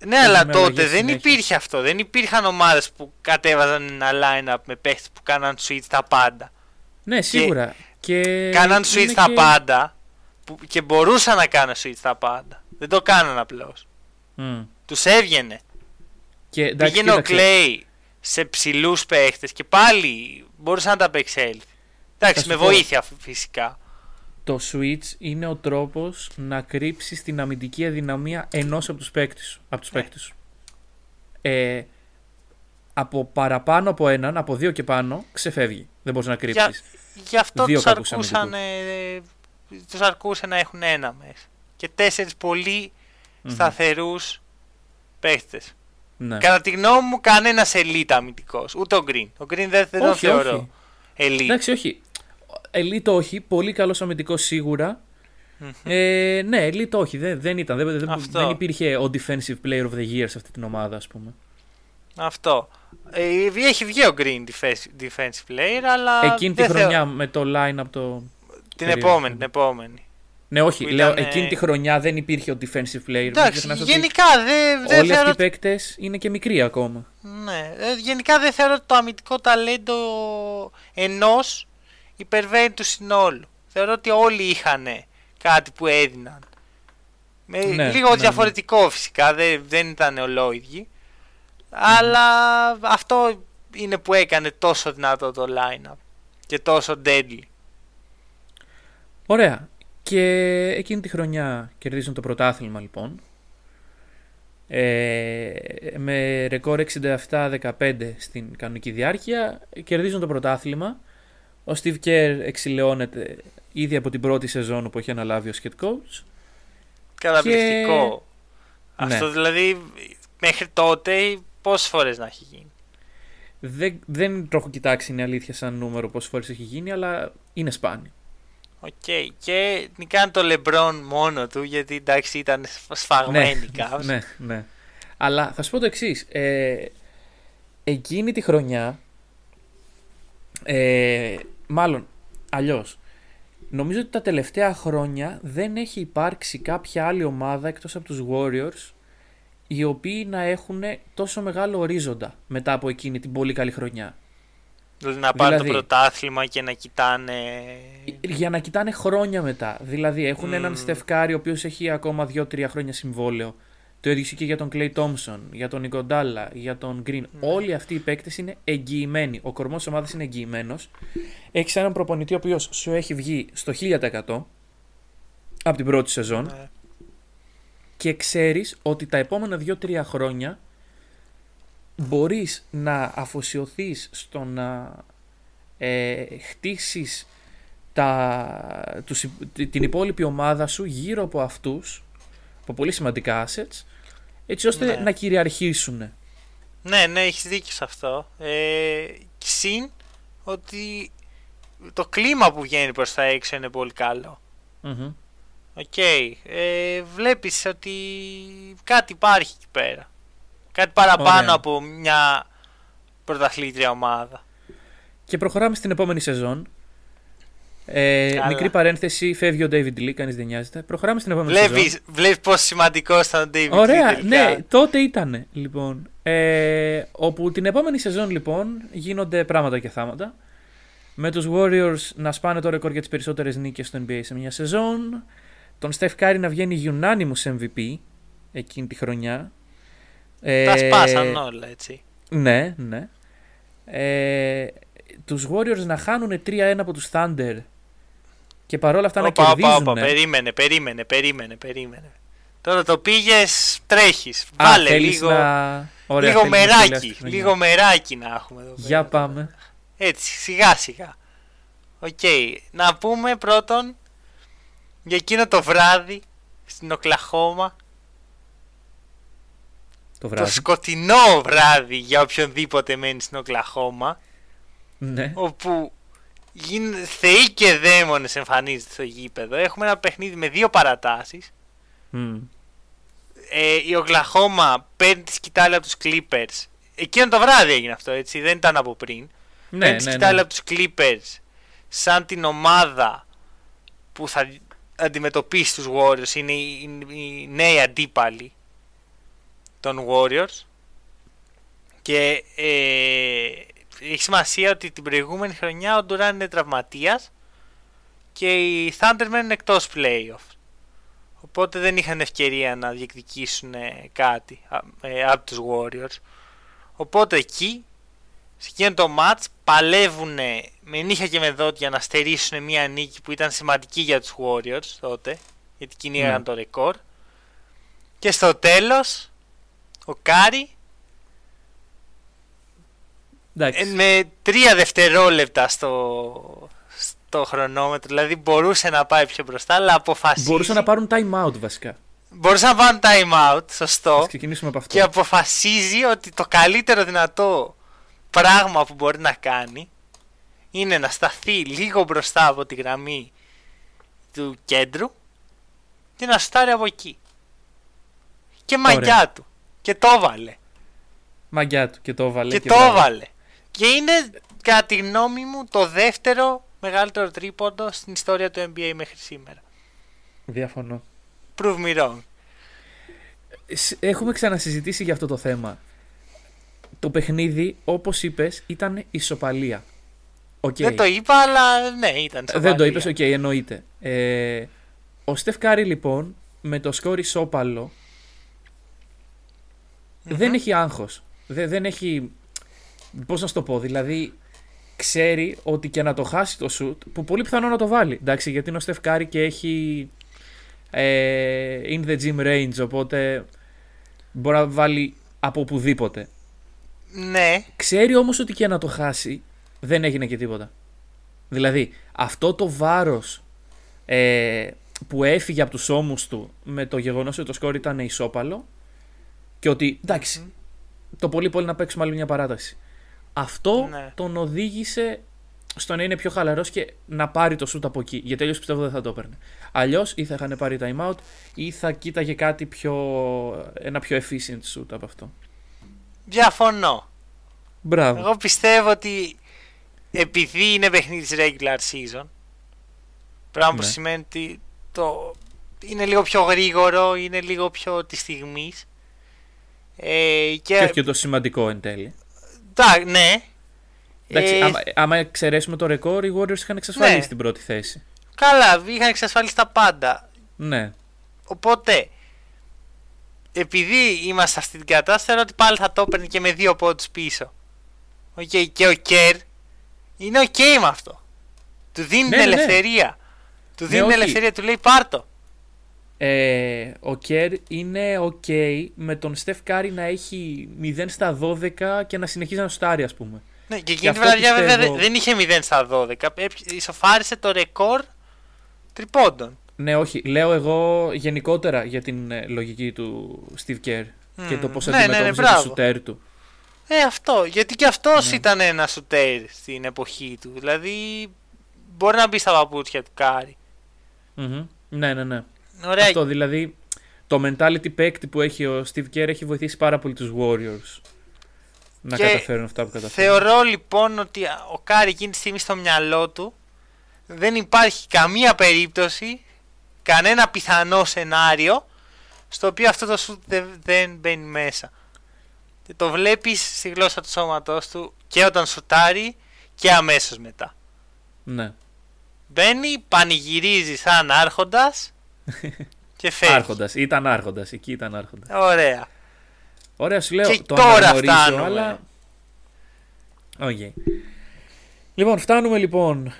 Ναι, αλλά τότε δεν υπήρχε αυτό. Δεν υπήρχαν ομάδες που κατέβαζαν ένα line-up με παίχτες που κάναν switch τα πάντα. Ναι, σίγουρα. Και κάναν switch τα πάντα που, και μπορούσαν να κάνουν switch τα πάντα. Δεν το κάναν απλώς. Mm. Τους έβγαινε. Και, Πήγαινε ο Clay σε ψηλούς παίχτες και πάλι μπορούσε να τα απεξέλθει. Εντάξει, με βοήθεια φυσικά. Το switch είναι ο τρόπος να κρύψεις την αμυντική αδυναμία ενός από τους παίκτες σου. Από τους παίκτες σου. Ε, από παραπάνω από έναν, από δύο και πάνω, ξεφεύγει. Δεν μπορείς να κρύψεις. Για, γι' αυτό τους αρκούσαν, ε, τους αρκούσε να έχουν ένα μέσα. Και τέσσερις πολύ mm-hmm. σταθερούς παίχτες. Ναι. Κατά τη γνώμη μου, κανένας elite αμυντικός. Ούτε ο Green. Ο Green δεν, δεν το θεωρώ. Elite. Εντάξει, όχι. Elite όχι. Πολύ καλός αμυντικός Ε, ναι, elite όχι. Δεν, δεν ήταν. Δεν, δεν, υπήρχε ο defensive player of the year σε αυτή την ομάδα, ας πούμε. Αυτό. Ε, έχει βγει ο Green defensive player, αλλά. Εκείνη τη χρονιά με το line από το. Την επόμενη, την επόμενη. Ναι, όχι. Ήταν... Λέω, εκείνη τη χρονιά δεν υπήρχε ο defensive player. Εντάξει, γενικά δεν. Δε όλοι αυτοί οι παίκτες είναι και μικροί ακόμα. Ναι. Ε, γενικά δεν θεωρώ ότι το αμυντικό ταλέντο ενός υπερβαίνει του συνόλου. Θεωρώ ότι όλοι είχαν κάτι που έδιναν. Με ναι, λίγο ναι, ναι. διαφορετικό φυσικά, δεν, δεν ήταν ολόιδιοι. Αλλά αυτό είναι που έκανε τόσο δυνατό το line-up και τόσο deadly. Ωραία. Και εκείνη τη χρονιά κερδίζουν το πρωτάθλημα λοιπόν. Ε, με ρεκόρ 67-15 στην κανονική διάρκεια κερδίζουν το πρωτάθλημα. Ο Steve Kerr εξιλεώνεται ήδη από την πρώτη σεζόν που έχει αναλάβει ως head coach. Καταπληκτικό. Αυτό ναι. δηλαδή μέχρι τότε πόσες φορές να έχει γίνει. Δεν, δεν το έχω κοιτάξει είναι αλήθεια σαν νούμερο πόσες φορές έχει γίνει, αλλά είναι σπάνιο. Okay. Okay. Και νικάνε το Λεμπρόν μόνο του γιατί εντάξει ήταν σφαγμένοι ναι, κάπως. Ναι, ναι. Αλλά θα σου πω το εξής. Ε, εκείνη τη χρονιά. Ε, μάλλον αλλιώς. Νομίζω ότι τα τελευταία χρόνια δεν έχει υπάρξει κάποια άλλη ομάδα εκτός από τους Warriors οι οποίοι να έχουν τόσο μεγάλο ορίζοντα μετά από εκείνη την πολύ καλή χρονιά. Δηλαδή να πάρουν δηλαδή, το πρωτάθλημα και να κοιτάνε. Για να κοιτάνε χρόνια μετά. Δηλαδή έχουν mm. έναν Στεφκάρη ο οποίος έχει ακόμα 2-3 χρόνια συμβόλαιο. Το ίδιο και για τον Κλέι Τόμψον, για τον Νικοντάλα, για τον Γκριν. Mm. Όλοι αυτοί οι παίκτες είναι εγγυημένοι. Ο κορμός ομάδας είναι εγγυημένος. Έχεις έναν προπονητή ο οποίος σου έχει βγει στο 1000% από την πρώτη σεζόν. Mm και ξέρεις ότι τα επόμενα 2-3 χρόνια μπορείς να αφοσιωθείς στο να ε, χτίσεις τα, τους, την υπόλοιπη ομάδα σου γύρω από αυτούς, από πολύ σημαντικά assets, έτσι ώστε ναι. να κυριαρχήσουν. Ναι, ναι, έχεις δίκιο σε αυτό. Ε, συν ότι το κλίμα που βγαίνει προς τα έξω είναι πολύ okay. Okay. Ε, βλέπεις ότι κάτι υπάρχει εκεί πέρα. Κάτι παραπάνω από μια πρωταθλήτρια ομάδα. Και προχωράμε στην επόμενη σεζόν. Ε, μικρή παρένθεση, φεύγει ο David Lee, κανείς δεν νοιάζεται. Προχωράμε στην επόμενη βλέπεις, σεζόν. Βλέπεις πόσο σημαντικό ήταν ο David Ωραία, Lee. ναι, τότε ήταν. Λοιπόν, ε, όπου την επόμενη σεζόν λοιπόν γίνονται πράγματα και θάματα. Με τους Warriors να σπάνε το ρεκόρ για τις περισσότερες νίκες στο NBA σε μια σεζόν τον Στεφ Κάρι να βγαίνει unanimous MVP εκείνη τη χρονιά. Τα ε, σπάσαν όλα έτσι. Ναι, ναι. Ε, τους Warriors να χάνουν 3-1 από τους Thunder και παρόλα αυτά να κερδίζουν. Όπα, περίμενε, περίμενε, περίμενε, περίμενε. Τώρα το πήγες, τρέχεις. Βάλε λίγο. Να... Ωραία, λίγο μεράκι. Λίγο μεράκι να έχουμε εδώ. Για πάμε. Έτσι, σιγά σιγά. Οκ. Να πούμε πρώτον για εκείνο το βράδυ στην Οκλαχώμα. Το, βράδυ. το σκοτεινό βράδυ για οποιονδήποτε μένει στην Οκλαχώμα. Ναι. Όπου γίν... θεοί και δαίμονες εμφανίζονται στο γήπεδο. Έχουμε ένα παιχνίδι με δύο παρατάσεις. Ε, η Οκλαχώμα παίρνει τη σκητάλη από τους Clippers. Εκείνο το βράδυ έγινε αυτό έτσι, δεν ήταν από πριν. Ναι, παίρνει τη ναι, σκητάλη ναι. από τους Clippers σαν την ομάδα που θα αντιμετωπίσει τους Warriors είναι οι, οι νέοι αντίπαλοι των Warriors. Και ε, έχει σημασία ότι την προηγούμενη χρονιά ο Durant είναι τραυματίας και οι Thunder μένουν εκτός playoff. Οπότε δεν είχαν ευκαιρία να διεκδικήσουν κάτι ε, από τους Warriors. Οπότε εκεί σε εκείνο το match παλεύουν με νύχια και με δόντια να στερήσουν μια νίκη που ήταν σημαντική για τους Warriors τότε γιατί κυνήγαν mm. το ρεκόρ και στο τέλος ο Κάρι ε, με τρία δευτερόλεπτα στο, στο χρονόμετρο δηλαδή μπορούσε να πάει πιο μπροστά αλλά αποφασίζει μπορούσε να πάρουν time out βασικά Μπορούσε να βάλουν time out, σωστό. ξεκινήσουμε από αυτό. Και αποφασίζει ότι το καλύτερο δυνατό πράγμα που μπορεί να κάνει είναι να σταθεί λίγο μπροστά από τη γραμμή του κέντρου και να στάρει από εκεί. Και μαγιά του. Και το έβαλε. Μαγιά του και το έβαλε. Και, και το έβαλε. Και είναι κατά τη γνώμη μου το δεύτερο μεγαλύτερο τρίποντο στην ιστορία του NBA μέχρι σήμερα. Διαφωνώ. Prove me wrong. Έχουμε ξανασυζητήσει για αυτό το θέμα. Το παιχνίδι, όπως είπες, ήταν ισοπαλία. Okay. Δεν το είπα, αλλά ναι, ήταν ισοπαλία. Δεν το είπες, okay, okay, εννοείται. Ε, ο Στεφ Κάρι λοιπόν, με το σκόρ ισόπαλο, δεν έχει άγχος. Δεν, δεν έχει... Πώς να σου το πω, δηλαδή ξέρει ότι και να το χάσει το σουτ, που πολύ πιθανό να το βάλει. Εντάξει, γιατί είναι ο Στεφ και έχει ε, in the gym range, οπότε μπορεί να βάλει από οπουδήποτε. Ναι. Ξέρει όμως ότι και να το χάσει δεν έγινε και τίποτα. Δηλαδή, αυτό το βάρος ε, που έφυγε από τους ώμους του με το γεγονός ότι το σκόρ ήταν ισόπαλο και ότι το πολύ πολύ να παίξουμε άλλη μια παράταση. Αυτό ναι. τον οδήγησε στο να είναι πιο χαλαρός και να πάρει το σουτ από εκεί. Γιατί αλλιώς πιστεύω δεν θα το έπαιρνε. Αλλιώς ή θα είχαν πάρει time out ή θα κοίταγε κάτι πιο. ένα πιο efficient σουτ από αυτό. Διαφωνώ. Μπράβο. Εγώ πιστεύω ότι επειδή είναι παιχνίδι regular season, πράγμα που ναι. σημαίνει ότι το είναι λίγο πιο γρήγορο, είναι λίγο πιο της στιγμής. Ε, και... και όχι και το σημαντικό εν τέλει. Τα, ναι. Εντάξει, ε... άμα, άμα εξαιρέσουμε το ρεκόρ, οι Warriors είχαν εξασφαλίσει ναι. την πρώτη θέση. Καλά, είχαν εξασφαλίσει τα πάντα. Ναι. Οπότε, επειδή είμαστε αυτή την κατάσταση, ότι πάλι θα το έπαιρνε και με δύο πόντους πίσω. Okay, και ο Κέρ είναι ok okay με αυτό. Του δίνει ναι, ναι, ναι. ελευθερία. Του δίνει ναι, ελευθερία, του λέει πάρτο. Ε, ο Κέρ είναι ok με τον Στεφ Κάρι να έχει 0 στα 12 και να συνεχίζει να σουτάρει, ας πούμε. Ναι, και εκείνη τη βραδιά βέβαια δεν είχε 0 στα 12. Ισοφάρισε το ρεκόρ τριπόντων. Ναι, όχι. Λέω εγώ γενικότερα για την ε, λογική του Steve Kerr mm. και το πώς ναι, αντιμετώπιζε ναι, ναι, το σουτέρ του. Ε, αυτό. Γιατί και αυτός ναι. ήταν ένας σουτέρ στην εποχή του. Δηλαδή μπορεί να μπει στα παπούτσια του Κάρι. Mm-hmm. Ναι, ναι, ναι. Ωραία. Αυτό δηλαδή το mentality παίκτη που έχει ο Steve Kerr έχει βοηθήσει πάρα πολύ τους Warriors να και καταφέρουν αυτά που καταφέρουν. Θεωρώ λοιπόν ότι ο Κάρι εκείνη τη στιγμή στο μυαλό του δεν υπάρχει καμία περίπτωση, κανένα πιθανό σενάριο στο οποίο αυτό το σουτ δεν, μπαίνει μέσα. Και το βλέπεις στη γλώσσα του σώματός του και όταν σουτάρει και αμέσως μετά. Ναι. Μπαίνει, πανηγυρίζει σαν άρχοντας και φεύγει. Άρχοντας, ήταν άρχοντας. Εκεί ήταν άρχοντας. Ωραία. Ωραία, σου λέω. Και το τώρα φτάνουμε. Αλλά... Okay. Λοιπόν, φτάνουμε λοιπόν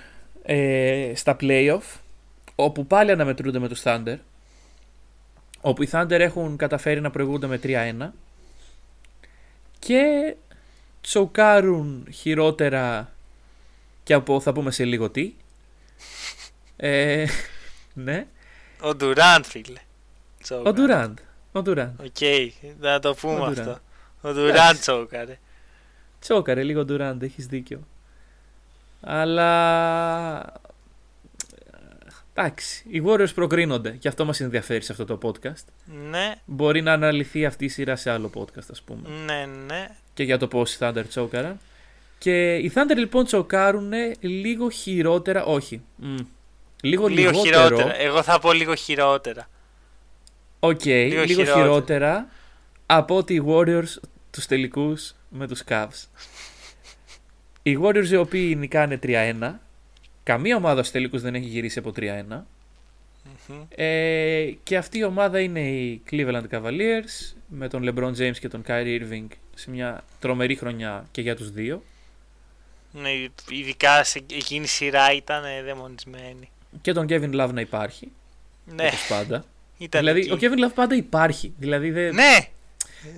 ε, στα playoff όπου πάλι αναμετρούνται με τους Thunder όπου οι Thunder έχουν καταφέρει να προηγούνται με 3-1 και τσοκάρουν χειρότερα και από θα πούμε σε λίγο τι ε, ναι ο Ντουράντ, φίλε. Ο Ντουράντ. Ο Ντουράντ. Οκ, να το πούμε αυτό. Ο Ντουράντ τσόκαρε. Τσόκαρε λίγο Ντουράντ, έχεις δίκιο. Αλλά. Εντάξει, οι Warriors προκρίνονται και αυτό μας ενδιαφέρει σε αυτό το podcast. Ναι. Μπορεί να αναλυθεί αυτή η σειρά σε άλλο podcast, ας πούμε. Ναι, ναι. Και για το πώς οι Thunder τσόκαραν. Και οι Thunder λοιπόν τσοκάρουν λίγο χειρότερα, όχι. Λίγο, λίγο χειρότερα. Εγώ θα πω λίγο χειρότερα. Ok, okay, λίγο, λίγο χειρότερα. από ότι οι Warriors τους τελικούς με τους Cavs. οι Warriors οι οποίοι νικάνε 3-1. Καμία ομάδα στους τελικούς δεν έχει γυρίσει από 3-1. Ε, και αυτή η ομάδα είναι οι Cleveland Cavaliers με τον LeBron James και τον Kyrie Irving σε μια τρομερή χρονιά και για τους δύο. Ναι, ειδικά σε εκείνη η σειρά ήταν δαιμονισμένη και τον Kevin Love να υπάρχει. Ναι. Όπως πάντα. δηλαδή, ο Kevin Love πάντα υπάρχει. Δηλαδή, δεν... Ναι!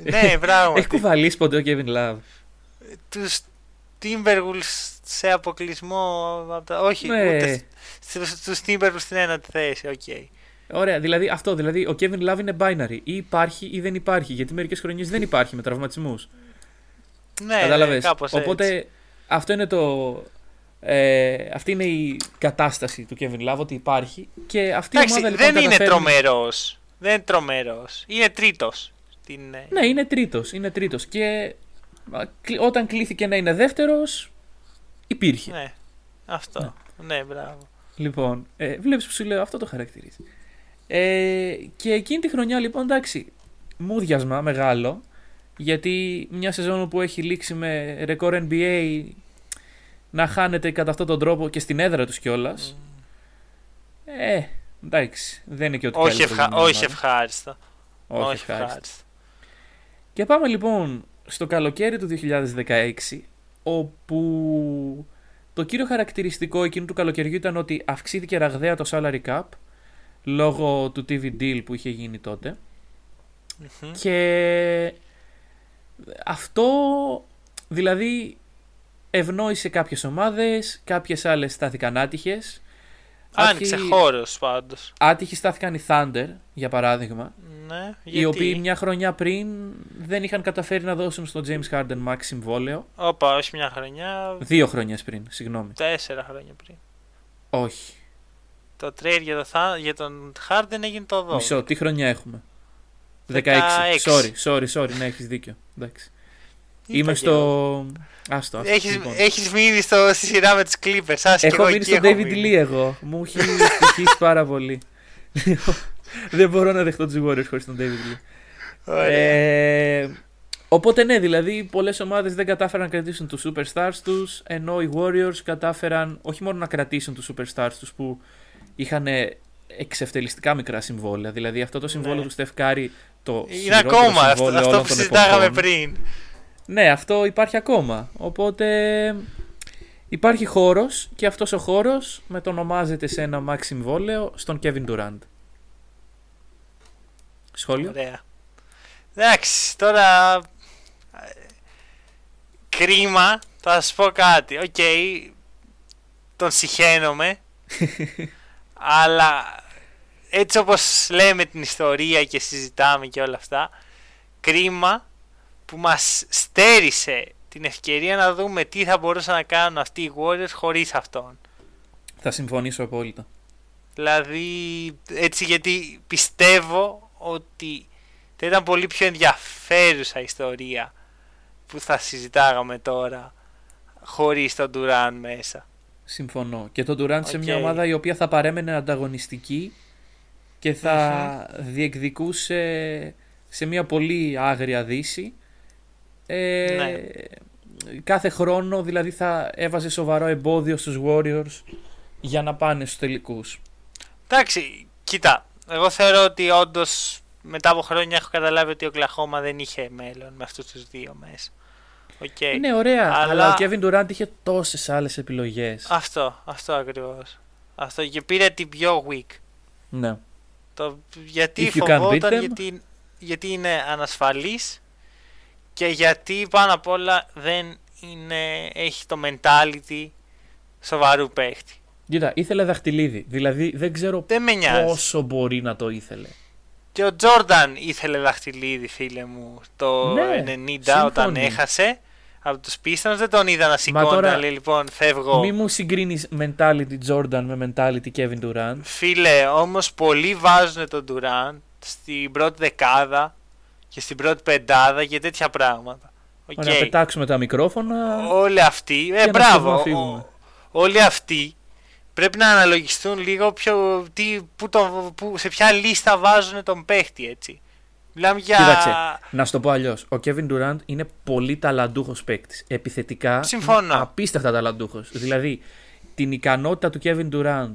ναι, μπράβο. Έχει κουβαλήσει ποτέ ο Kevin Love. Τους Timberwolves σε αποκλεισμό. Όχι, ναι. ούτε. Τους Timberwolves στην ένατη θέση, ok. Okay. Ωραία, δηλαδή αυτό. Δηλαδή ο Kevin Love είναι binary. Ή υπάρχει ή δεν υπάρχει. Γιατί μερικές χρονιές δεν υπάρχει με τραυματισμούς. Ναι, Κατάλαβες; Ναι, Οπότε αυτό είναι το. Ε, αυτή είναι η κατάσταση του Kevin Love ότι υπάρχει. Και αυτή Εντάξει, η ομάδα λοιπόν, δεν είναι τρομερός. Δεν είναι τρομερός. Είναι τρίτος. Την... Ε, ναι, είναι τρίτος. Είναι τρίτος. Και όταν κλήθηκε να είναι δεύτερος, υπήρχε. Ναι, αυτό. Ναι, ναι μπράβο. Λοιπόν, ε, βλέπεις που σου λέω αυτό το χαρακτηρίζει. Ε, και εκείνη τη χρονιά λοιπόν εντάξει, μούδιασμα μεγάλο. Γιατί μια σεζόν που έχει λήξει με ρεκόρ NBA να χάνεται κατά αυτόν τον τρόπο και στην έδρα τους κιόλας. Mm. Ε, εντάξει, δεν είναι και ότι όχι, ευχα... όχι ευχάριστο. Όχι, ευχάριστο. Και πάμε λοιπόν στο καλοκαίρι του 2016, όπου το κύριο χαρακτηριστικό εκείνου του καλοκαιριού ήταν ότι αυξήθηκε ραγδαία το salary cap λόγω του TV deal που είχε γίνει Και αυτό δηλαδή ευνόησε κάποιες ομάδες, κάποιες άλλες στάθηκαν άτυχες. Άνοιξε Άτυχοι... χώρος πάντως. Άτυχοι στάθηκαν οι Thunder, για παράδειγμα. Ναι, γιατί; Οι οποίοι μια χρονιά πριν δεν είχαν καταφέρει να δώσουν στον James Harden max συμβόλαιο. Όπα, όχι μια χρονιά. Δύο χρονιές πριν, συγγνώμη. Τέσσερα χρόνια πριν. Όχι. Το trade για, το, για τον Harden έγινε το 12. Μισό, τι χρονιά έχουμε; 16. 16. Sorry, sorry, sorry, ναι, έχεις δίκιο. Εντάξει. Είμαι στο. Άστο, άστο. Έχεις, λοιπόν. έχεις μείνει στο, στη σειρά με τους Clippers. έχω μείνει στον David Lee εγώ. Μου έχει στοιχήσει πάρα πολύ. Δεν μπορώ να δεχτώ τους Warriors χωρίς τον David Lee. Ε, οπότε ναι, δηλαδή πολλές ομάδες δεν κατάφεραν να κρατήσουν τους superstars τους, ενώ οι Warriors κατάφεραν όχι μόνο να κρατήσουν τους superstars τους που είχαν εξευτελιστικά μικρά συμβόλαια. Δηλαδή αυτό το συμβόλαιο ναι. του Στεφκάρη το Είναι ακόμα αυτό, αυτό που συζητάγαμε πριν. Ναι, αυτό υπάρχει ακόμα. Οπότε υπάρχει χώρος και αυτός ο χώρος μετονομάζεται σε ένα max συμβόλαιο στον Kevin Durant. Σχόλιο. Ωραία. Εντάξει, τώρα κρίμα, θα σας πω κάτι. Ok, okay, τον συχαίνομαι, αλλά έτσι όπως λέμε την ιστορία και συζητάμε και όλα αυτά, κρίμα που μας στέρισε την ευκαιρία να δούμε τι θα μπορούσαν να κάνουν αυτοί οι Warriors χωρίς αυτόν. Θα συμφωνήσω απόλυτα. Δηλαδή έτσι γιατί πιστεύω ότι θα ήταν πολύ πιο ενδιαφέρουσα ιστορία που θα συζητάγαμε τώρα χωρίς τον Durant μέσα. Συμφωνώ. Και τον Durant σε μια ομάδα η οποία θα παρέμενε ανταγωνιστική και θα διεκδικούσε σε μια πολύ άγρια δύση ε, ναι. Κάθε χρόνο δηλαδή θα έβαζε σοβαρό εμπόδιο στους Warriors για να πάνε στους τελικούς. Εντάξει, κοίτα, εγώ θεωρώ ότι όντως μετά από χρόνια έχω καταλάβει ότι ο Κλαχώμα δεν είχε μέλλον με αυτούς τους δύο μέσα. Okay. Είναι ωραία, αλλά... αλλά ο Kevin Durant είχε τόσες άλλες επιλογές. Αυτό, αυτό ακριβώς. Αυτό και πήρε την πιο weak. Ναι. Το, γιατί φοβόταν, γιατί, γιατί είναι ανασφαλής και γιατί πάνω απ' όλα δεν είναι, έχει το mentality σοβαρού παίχτη. Κοίτα, ήθελε δαχτυλίδι. Δηλαδή δεν ξέρω πόσο μπορεί να το ήθελε. Και ο Τζόρνταν ήθελε δαχτυλίδι, φίλε μου, το ναι, 90 όταν έχασε από τους Pistons. Δεν τον είδα να σηκώνει, αλλά λοιπόν φεύγω. Μη μου συγκρίνεις mentality Jordan με mentality Kevin Durant. Φίλε, όμως πολλοί βάζουν τον Durant στην πρώτη δεκάδα και στην πρώτη πεντάδα και τέτοια πράγματα. Okay. Να πετάξουμε τα μικρόφωνα. Όλοι αυτοί, ε, μπράβο, όλοι αυτοί πρέπει να αναλογιστούν λίγο πιο, τι, που το, που, σε ποια λίστα βάζουν τον παίχτη, έτσι. Μιλάμε για... Κοίταξε, να σου το πω αλλιώς. Ο Kevin Durant είναι πολύ ταλαντούχος παίκτης. Επιθετικά, Συμφωνώ. απίστευτα ταλαντούχος. Δηλαδή, την ικανότητα του Kevin Durant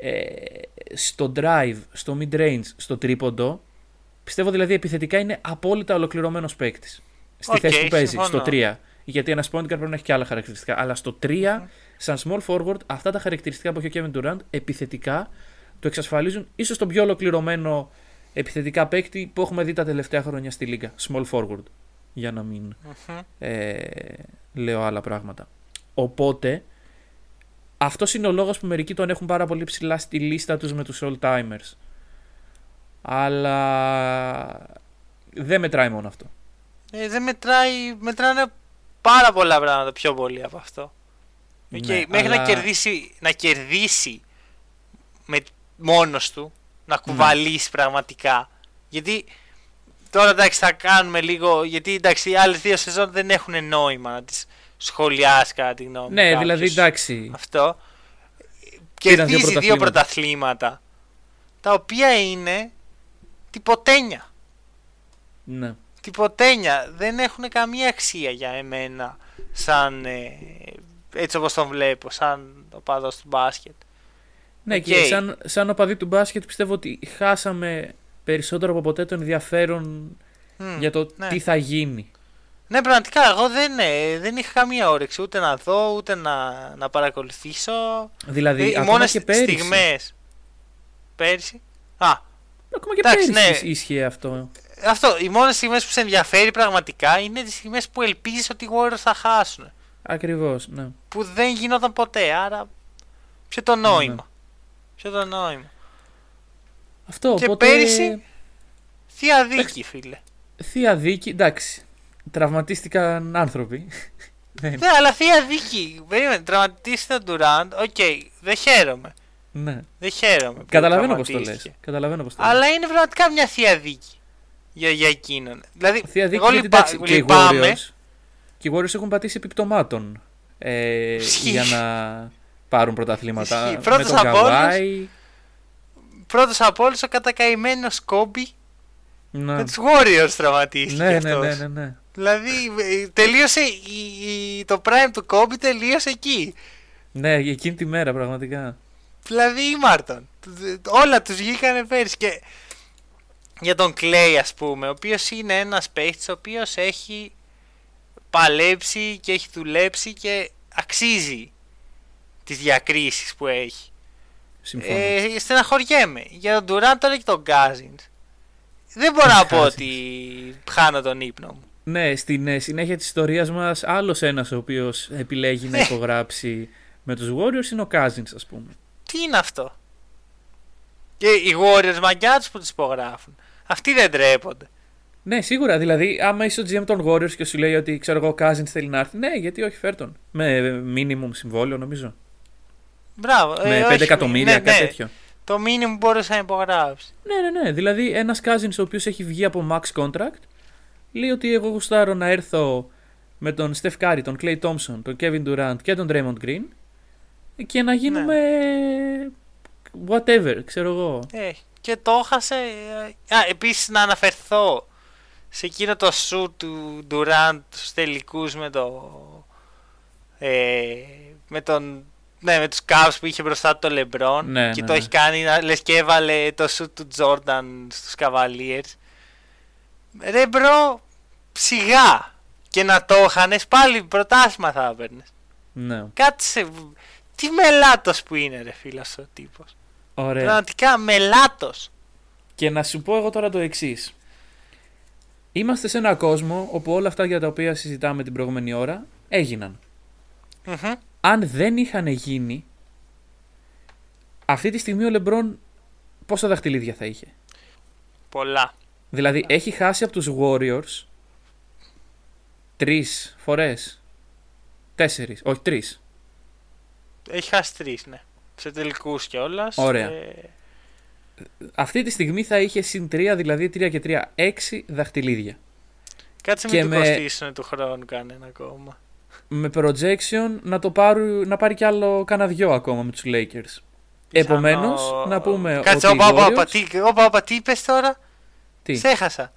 ε, στο drive, στο mid range, στο τρίποντο Πιστεύω δηλαδή επιθετικά είναι απόλυτα ολοκληρωμένος παίκτης. Στη θέση που παίζει, στο 3. Γιατί ένας point guard πρέπει να έχει και άλλα χαρακτηριστικά. Αλλά στο 3, σαν small forward, αυτά τα χαρακτηριστικά που έχει ο Kevin Durant επιθετικά το εξασφαλίζουν ίσως τον πιο ολοκληρωμένο επιθετικά παίκτη που έχουμε δει τα τελευταία χρόνια στη Λίγκα. Small forward. Για να μην ε, λέω άλλα πράγματα. Οπότε, αυτός είναι ο λόγος που μερικοί τον έχουν πάρα πολύ ψηλά στη λίστα τους με τους all timers. Αλλά δεν μετράει μόνο αυτό. Ε, δεν μετράει, μετράνε πάρα πολλά πράγματα πιο πολύ από αυτό. Ναι, μέχρι να κερδίσει, να κερδίσει με μόνος του, να κουβαλήσει πραγματικά. Γιατί τώρα εντάξει θα κάνουμε λίγο, γιατί εντάξει οι άλλες δύο σεζόν δεν έχουν νόημα να τις σχολιάσει κατά τη γνώμη Ναι, δηλαδή εντάξει. Αυτό. Κερδίζει δύο πρωταθλήματα. Τα οποία είναι τυποτένια. Ναι. Τυποτένια. Δεν έχουν καμία αξία για εμένα σαν ε, έτσι όπως τον βλέπω, σαν οπαδός του μπάσκετ. Ναι, okay. και σαν, σαν οπαδί του μπάσκετ πιστεύω ότι χάσαμε περισσότερο από ποτέ το ενδιαφέρον για το ναι. τι θα γίνει. Ναι, πραγματικά εγώ δεν, ε, δεν είχα καμία όρεξη ούτε να δω ούτε να, να παρακολουθήσω. Δηλαδή, ε, ακόμα και πέρυσι. στιγμές. Πέρυσι; Α, ακόμα και εντάξει, πέρυσι ναι. ίσχυε αυτό. Αυτό, οι μόνες στιγμές που σε ενδιαφέρει πραγματικά είναι τις στιγμές που ελπίζεις ότι οι Warriors θα χάσουν. Ακριβώς, ναι. Που δεν γινόταν ποτέ, άρα. Ποιο το νόημα. Ναι. Ποιο το νόημα. Αυτό, και οπότε... πέρυσι. Θεία δίκη, φίλε. Θεία δίκη, εντάξει. Τραυματίστηκαν άνθρωποι. ναι, αλλά θεία δίκη. Περίμενε, τραυματίστηκαν τον Ντουράντ. Οκ, δεν χαίρομαι. Ναι. Δεν χαίρομαι. Καταλαβαίνω πώς το λες. Καταλαβαίνω πώς το Αλλά είναι πραγματικά μια θεία δίκη για, για εκείνον. Δηλαδή, θεία δίκη εγώ λυπά, και λυπάμαι. Και οι Warriors έχουν πατήσει επιπτωμάτων ε, για να πάρουν πρωταθλήματα. Πρώτος με τον Καβάη. Πρώτος από όλους ο κατακαημένος Κόμπι ναι. με τους Warriors τραυματίστηκε ναι, ναι, ναι, ναι, ναι. Δηλαδή τελείωσε η, η, το prime του Κόμπι τελείωσε εκεί. Ναι, εκείνη τη μέρα πραγματικά. Δηλαδή η Μάρτον. Όλα τους βγήκανε πέρυσι και για τον Κλέη ας πούμε, ο οποίος είναι ένας παίχτης ο οποίος έχει παλέψει και έχει δουλέψει και αξίζει τις διακρίσεις που έχει. Συμφωνώ. Ε, στεναχωριέμαι. Για τον Durant τώρα και τον Cousins. Δεν μπορώ να πω ότι χάνω τον ύπνο μου. Ναι, στην ε, συνέχεια της ιστορίας μας άλλος ένας ο οποίος επιλέγει να ναι. υπογράψει με τους Warriors είναι ο Cousins ας πούμε. Τι είναι αυτό; Και οι Warriors μαγιά που τους υπογράφουν. Αυτοί δεν τρέπονται. Ναι, σίγουρα. Δηλαδή, άμα είσαι ο GM των Warriors και σου λέει ότι ξέρω εγώ, ο Cousins θέλει να έρθει, ναι, γιατί όχι, φέρτον. Με minimum συμβόλαιο, νομίζω. Μπράβο. Με ε, 5 εκατομμύρια, ναι, κάτι ναι. τέτοιο. Το minimum μπορούσε να υπογράψεις. Ναι, ναι, ναι. Δηλαδή, ένας Cousins ο οποίος έχει βγει από max contract λέει ότι εγώ γουστάρω να έρθω με τον Steph Curry, τον Clay Thompson, τον Kevin Durant και τον Draymond Green και να γίνουμε ναι. whatever, ξέρω εγώ. Ε, και το έχασε. Α, επίσης να αναφερθώ σε εκείνο το σου του Durant στους τελικούς με το ε, με τον ναι, με τους Cavs που είχε μπροστά του το LeBron ναι, και ναι, το ναι. έχει κάνει λες και έβαλε το σου του Jordan στους Cavaliers ρε μπρο σιγά και να το είχαν πάλι προτάσμα θα έπαιρνες ναι. κάτσε τι μελάτος που είναι ρε φίλος ο τύπος Ωραία. πραγματικά μελάτος και να σου πω εγώ τώρα το εξής. Είμαστε σε ένα κόσμο όπου όλα αυτά για τα οποία συζητάμε την προηγούμενη ώρα έγιναν. Αν δεν είχαν γίνει, αυτή τη στιγμή ο Λεμπρόν πόσα δαχτυλίδια θα είχε; Πολλά. Δηλαδή έχει χάσει από τους Warriors τρεις φορές. Τέσσερις, όχι τρεις. Έχει χάσει τρεις, ναι. Σε τελικούς κιόλας. Ωραία. Ε, αυτή τη στιγμή θα είχε συν 3, δηλαδή 3 και 3, 6 δαχτυλίδια. Κάτσε με το κοστίσουν του χρόνου κανένα ακόμα. Με projection να, το πάρει, να πάρει κι άλλο κανένα δυο ακόμα με τους Lakers. Επομένως, να πούμε Κάτσε, ότι. Κάτσε, όπα, τι, όπα, όπα, τι είπες τώρα; Τι; Σε έχασα.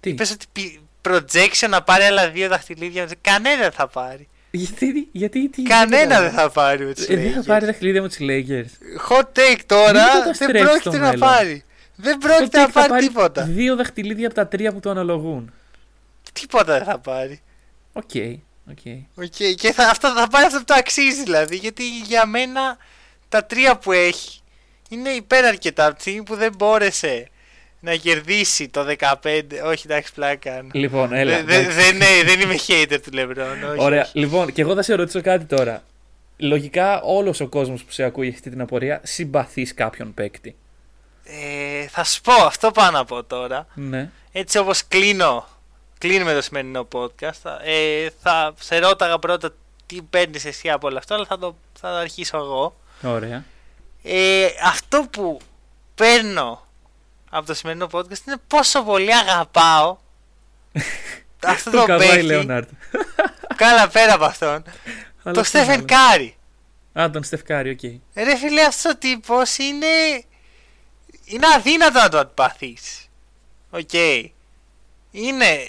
Τι; Είπες ότι projection να πάρει άλλα δύο δαχτυλίδια. Κανένα δεν θα πάρει. Γιατί, γιατί, τι, Κανένα δεν θα πάρει με τους ε, Δεν θα πάρει δαχτυλίδια με τους Lakers. Hot take τώρα δεν πρόκειται να πάρει. Δεν πρόκειται να πάρει, πάρει τίποτα. Δύο δαχτυλίδια από τα τρία που του αναλογούν. Τίποτα δεν θα πάρει. Ok. Okay, okay. okay. Και θα, αυτό, θα πάρει αυτό που το αξίζει δηλαδή. Γιατί για μένα τα τρία που έχει είναι υπεραρκετά από τη στιγμή που δεν μπόρεσε να κερδίσει το 15. Όχι, εντάξει, πλάκα. Λοιπόν, έλα. Δε, δε, ναι, δεν είμαι hater του Λεμπρόν. Ωραία. Λοιπόν, και εγώ θα σε ρωτήσω κάτι τώρα. Λογικά όλος ο κόσμος που σε ακούει αυτή την απορία συμπαθείς κάποιον παίκτη. ε, θα σου πω αυτό πάνω από τώρα. Ναι. Έτσι όπως κλείνω, κλείνουμε το σημερινό podcast, ε, θα σε ρώταγα πρώτα τι παίρνεις εσύ από όλο αυτό, αλλά θα το, θα το αρχίσω εγώ. Ωραία. Ε, αυτό που παίρνω από το σημερινό podcast είναι πόσο πολύ αγαπάω αυτό το, το παίχτη. Καλά πέρα από αυτόν. το Στέφεν Κάρι. Α, τον Στεφ Κάρι, ok. Okay. Ρε φίλε, αυτός ο τύπος είναι. Είναι αδύνατο να το αντιπαθείς. Ok. Okay. Είναι.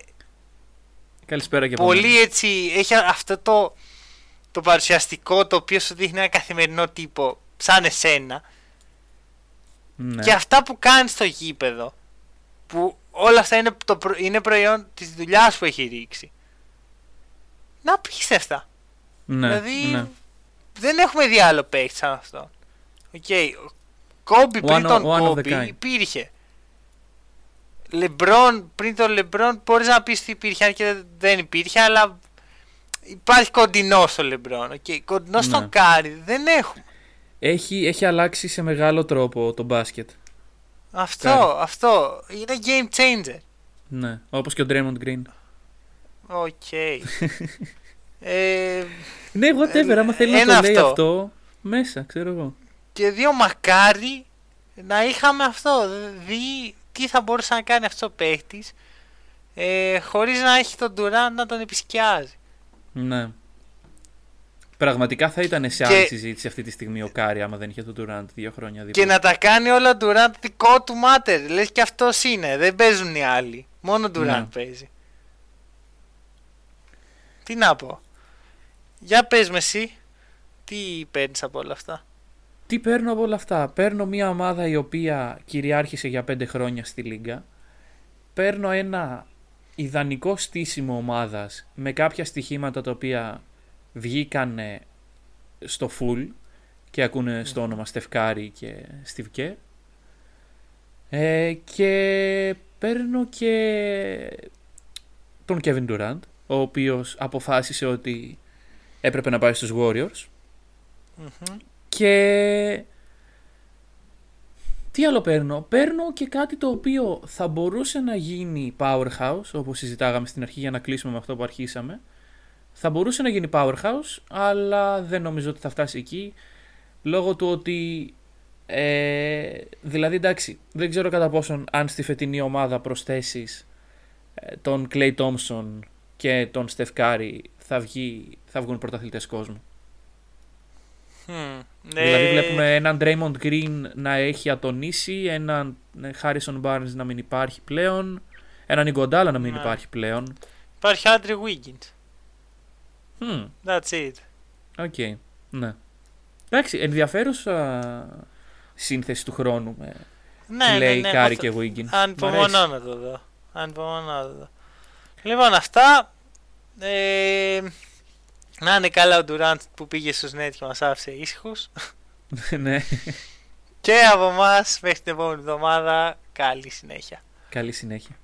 Καλησπέρα και Πολύ έτσι. Έχει αυτό το, το παρουσιαστικό το οποίο σου δείχνει ένα καθημερινό τύπο σαν εσένα. Ναι. Και αυτά που κάνεις στο γήπεδο. Που όλα αυτά είναι, το, είναι προϊόν της δουλειάς που έχει ρίξει. Απίστευτα. Ναι, δηλαδή ναι δεν έχουμε δει άλλο παίχτη σαν αυτό. Ok. Okay. Κόμπι πριν τον Κόμπι υπήρχε. Λεμπρόν πριν τον Λεμπρόν μπορείς να πεις ότι υπήρχε, αν και δεν υπήρχε, αλλά υπάρχει κοντινός στο Λεμπρόν. Okay. Κοντινός ναι. στον Κάρι δεν έχουμε. Έχει, έχει αλλάξει σε μεγάλο τρόπο το μπάσκετ. Αυτό, αυτό. Είναι game changer. Ναι, όπως και ο Draymond Green. Οκ. Okay. ε, ναι, whatever, άμα θέλει να το λέει αυτό, μέσα, ξέρω εγώ. Και δύο μακάρι να είχαμε αυτό, δες τι θα μπορούσε να κάνει αυτός ο παίχτης ε, χωρίς να έχει τον Durant να τον επισκιάζει. Ναι. Πραγματικά θα ήταν σε άλλη συζήτηση αυτή τη στιγμή ο Κάρι άμα δεν είχε τον Durant δύο χρόνια δίπλα. Και να τα κάνει όλα ο Durant δικό του μάτερ. Λες και αυτός είναι. Δεν παίζουν οι άλλοι. Μόνο ο Durant ναι. παίζει. Τι να πω. Για πες μες εσύ, τι παίρνεις από όλα αυτά; Τι παίρνω από όλα αυτά; Παίρνω μια ομάδα η οποία κυριάρχησε για πέντε χρόνια στη Λίγκα. Παίρνω ένα ιδανικό στήσιμο ομάδας με κάποια στοιχήματα τα οποία βγήκαν στο full και ακούνε στο όνομα Στεφκάρη και Στιβκέ. Ε, και παίρνω και τον Kevin Durant, ο οποίος αποφάσισε ότι έπρεπε να πάει στους Warriors. Και τι άλλο παίρνω; Παίρνω και κάτι το οποίο θα μπορούσε να γίνει powerhouse, όπως συζητάγαμε στην αρχή για να κλείσουμε με αυτό που αρχίσαμε. Θα μπορούσε να γίνει powerhouse, αλλά δεν νομίζω ότι θα φτάσει εκεί, λόγω του ότι... Ε, δηλαδή εντάξει, δεν ξέρω κατά πόσον αν στη φετινή ομάδα προσθέσεις ε, τον Clay Thompson και τον Steph Curry θα, βγει, θα βγουν πρωταθλητές κόσμου. Hmm. Δηλαδή βλέπουμε έναν Draymond Green να έχει ατονίσει, έναν Harrison Barnes να μην υπάρχει πλέον, έναν Ιγκοντάλα να μην ναι. υπάρχει πλέον. Υπάρχει Andrew Wiggins. Hmm. That's it. Οκ, okay. ναι. Εντάξει, ενδιαφέρουσα σύνθεση του χρόνου με ναι, ναι, ναι, Κάρι και Wiggins. Ανυπομονώ να το δω. Ανυπομονώ να το δω. Λοιπόν, αυτά. Ε, να είναι καλά ο Ντουράντ που πήγε στους Nets και μας άφησε ήσυχους. ναι. Και από εμάς μέχρι την επόμενη εβδομάδα καλή συνέχεια. Καλή συνέχεια.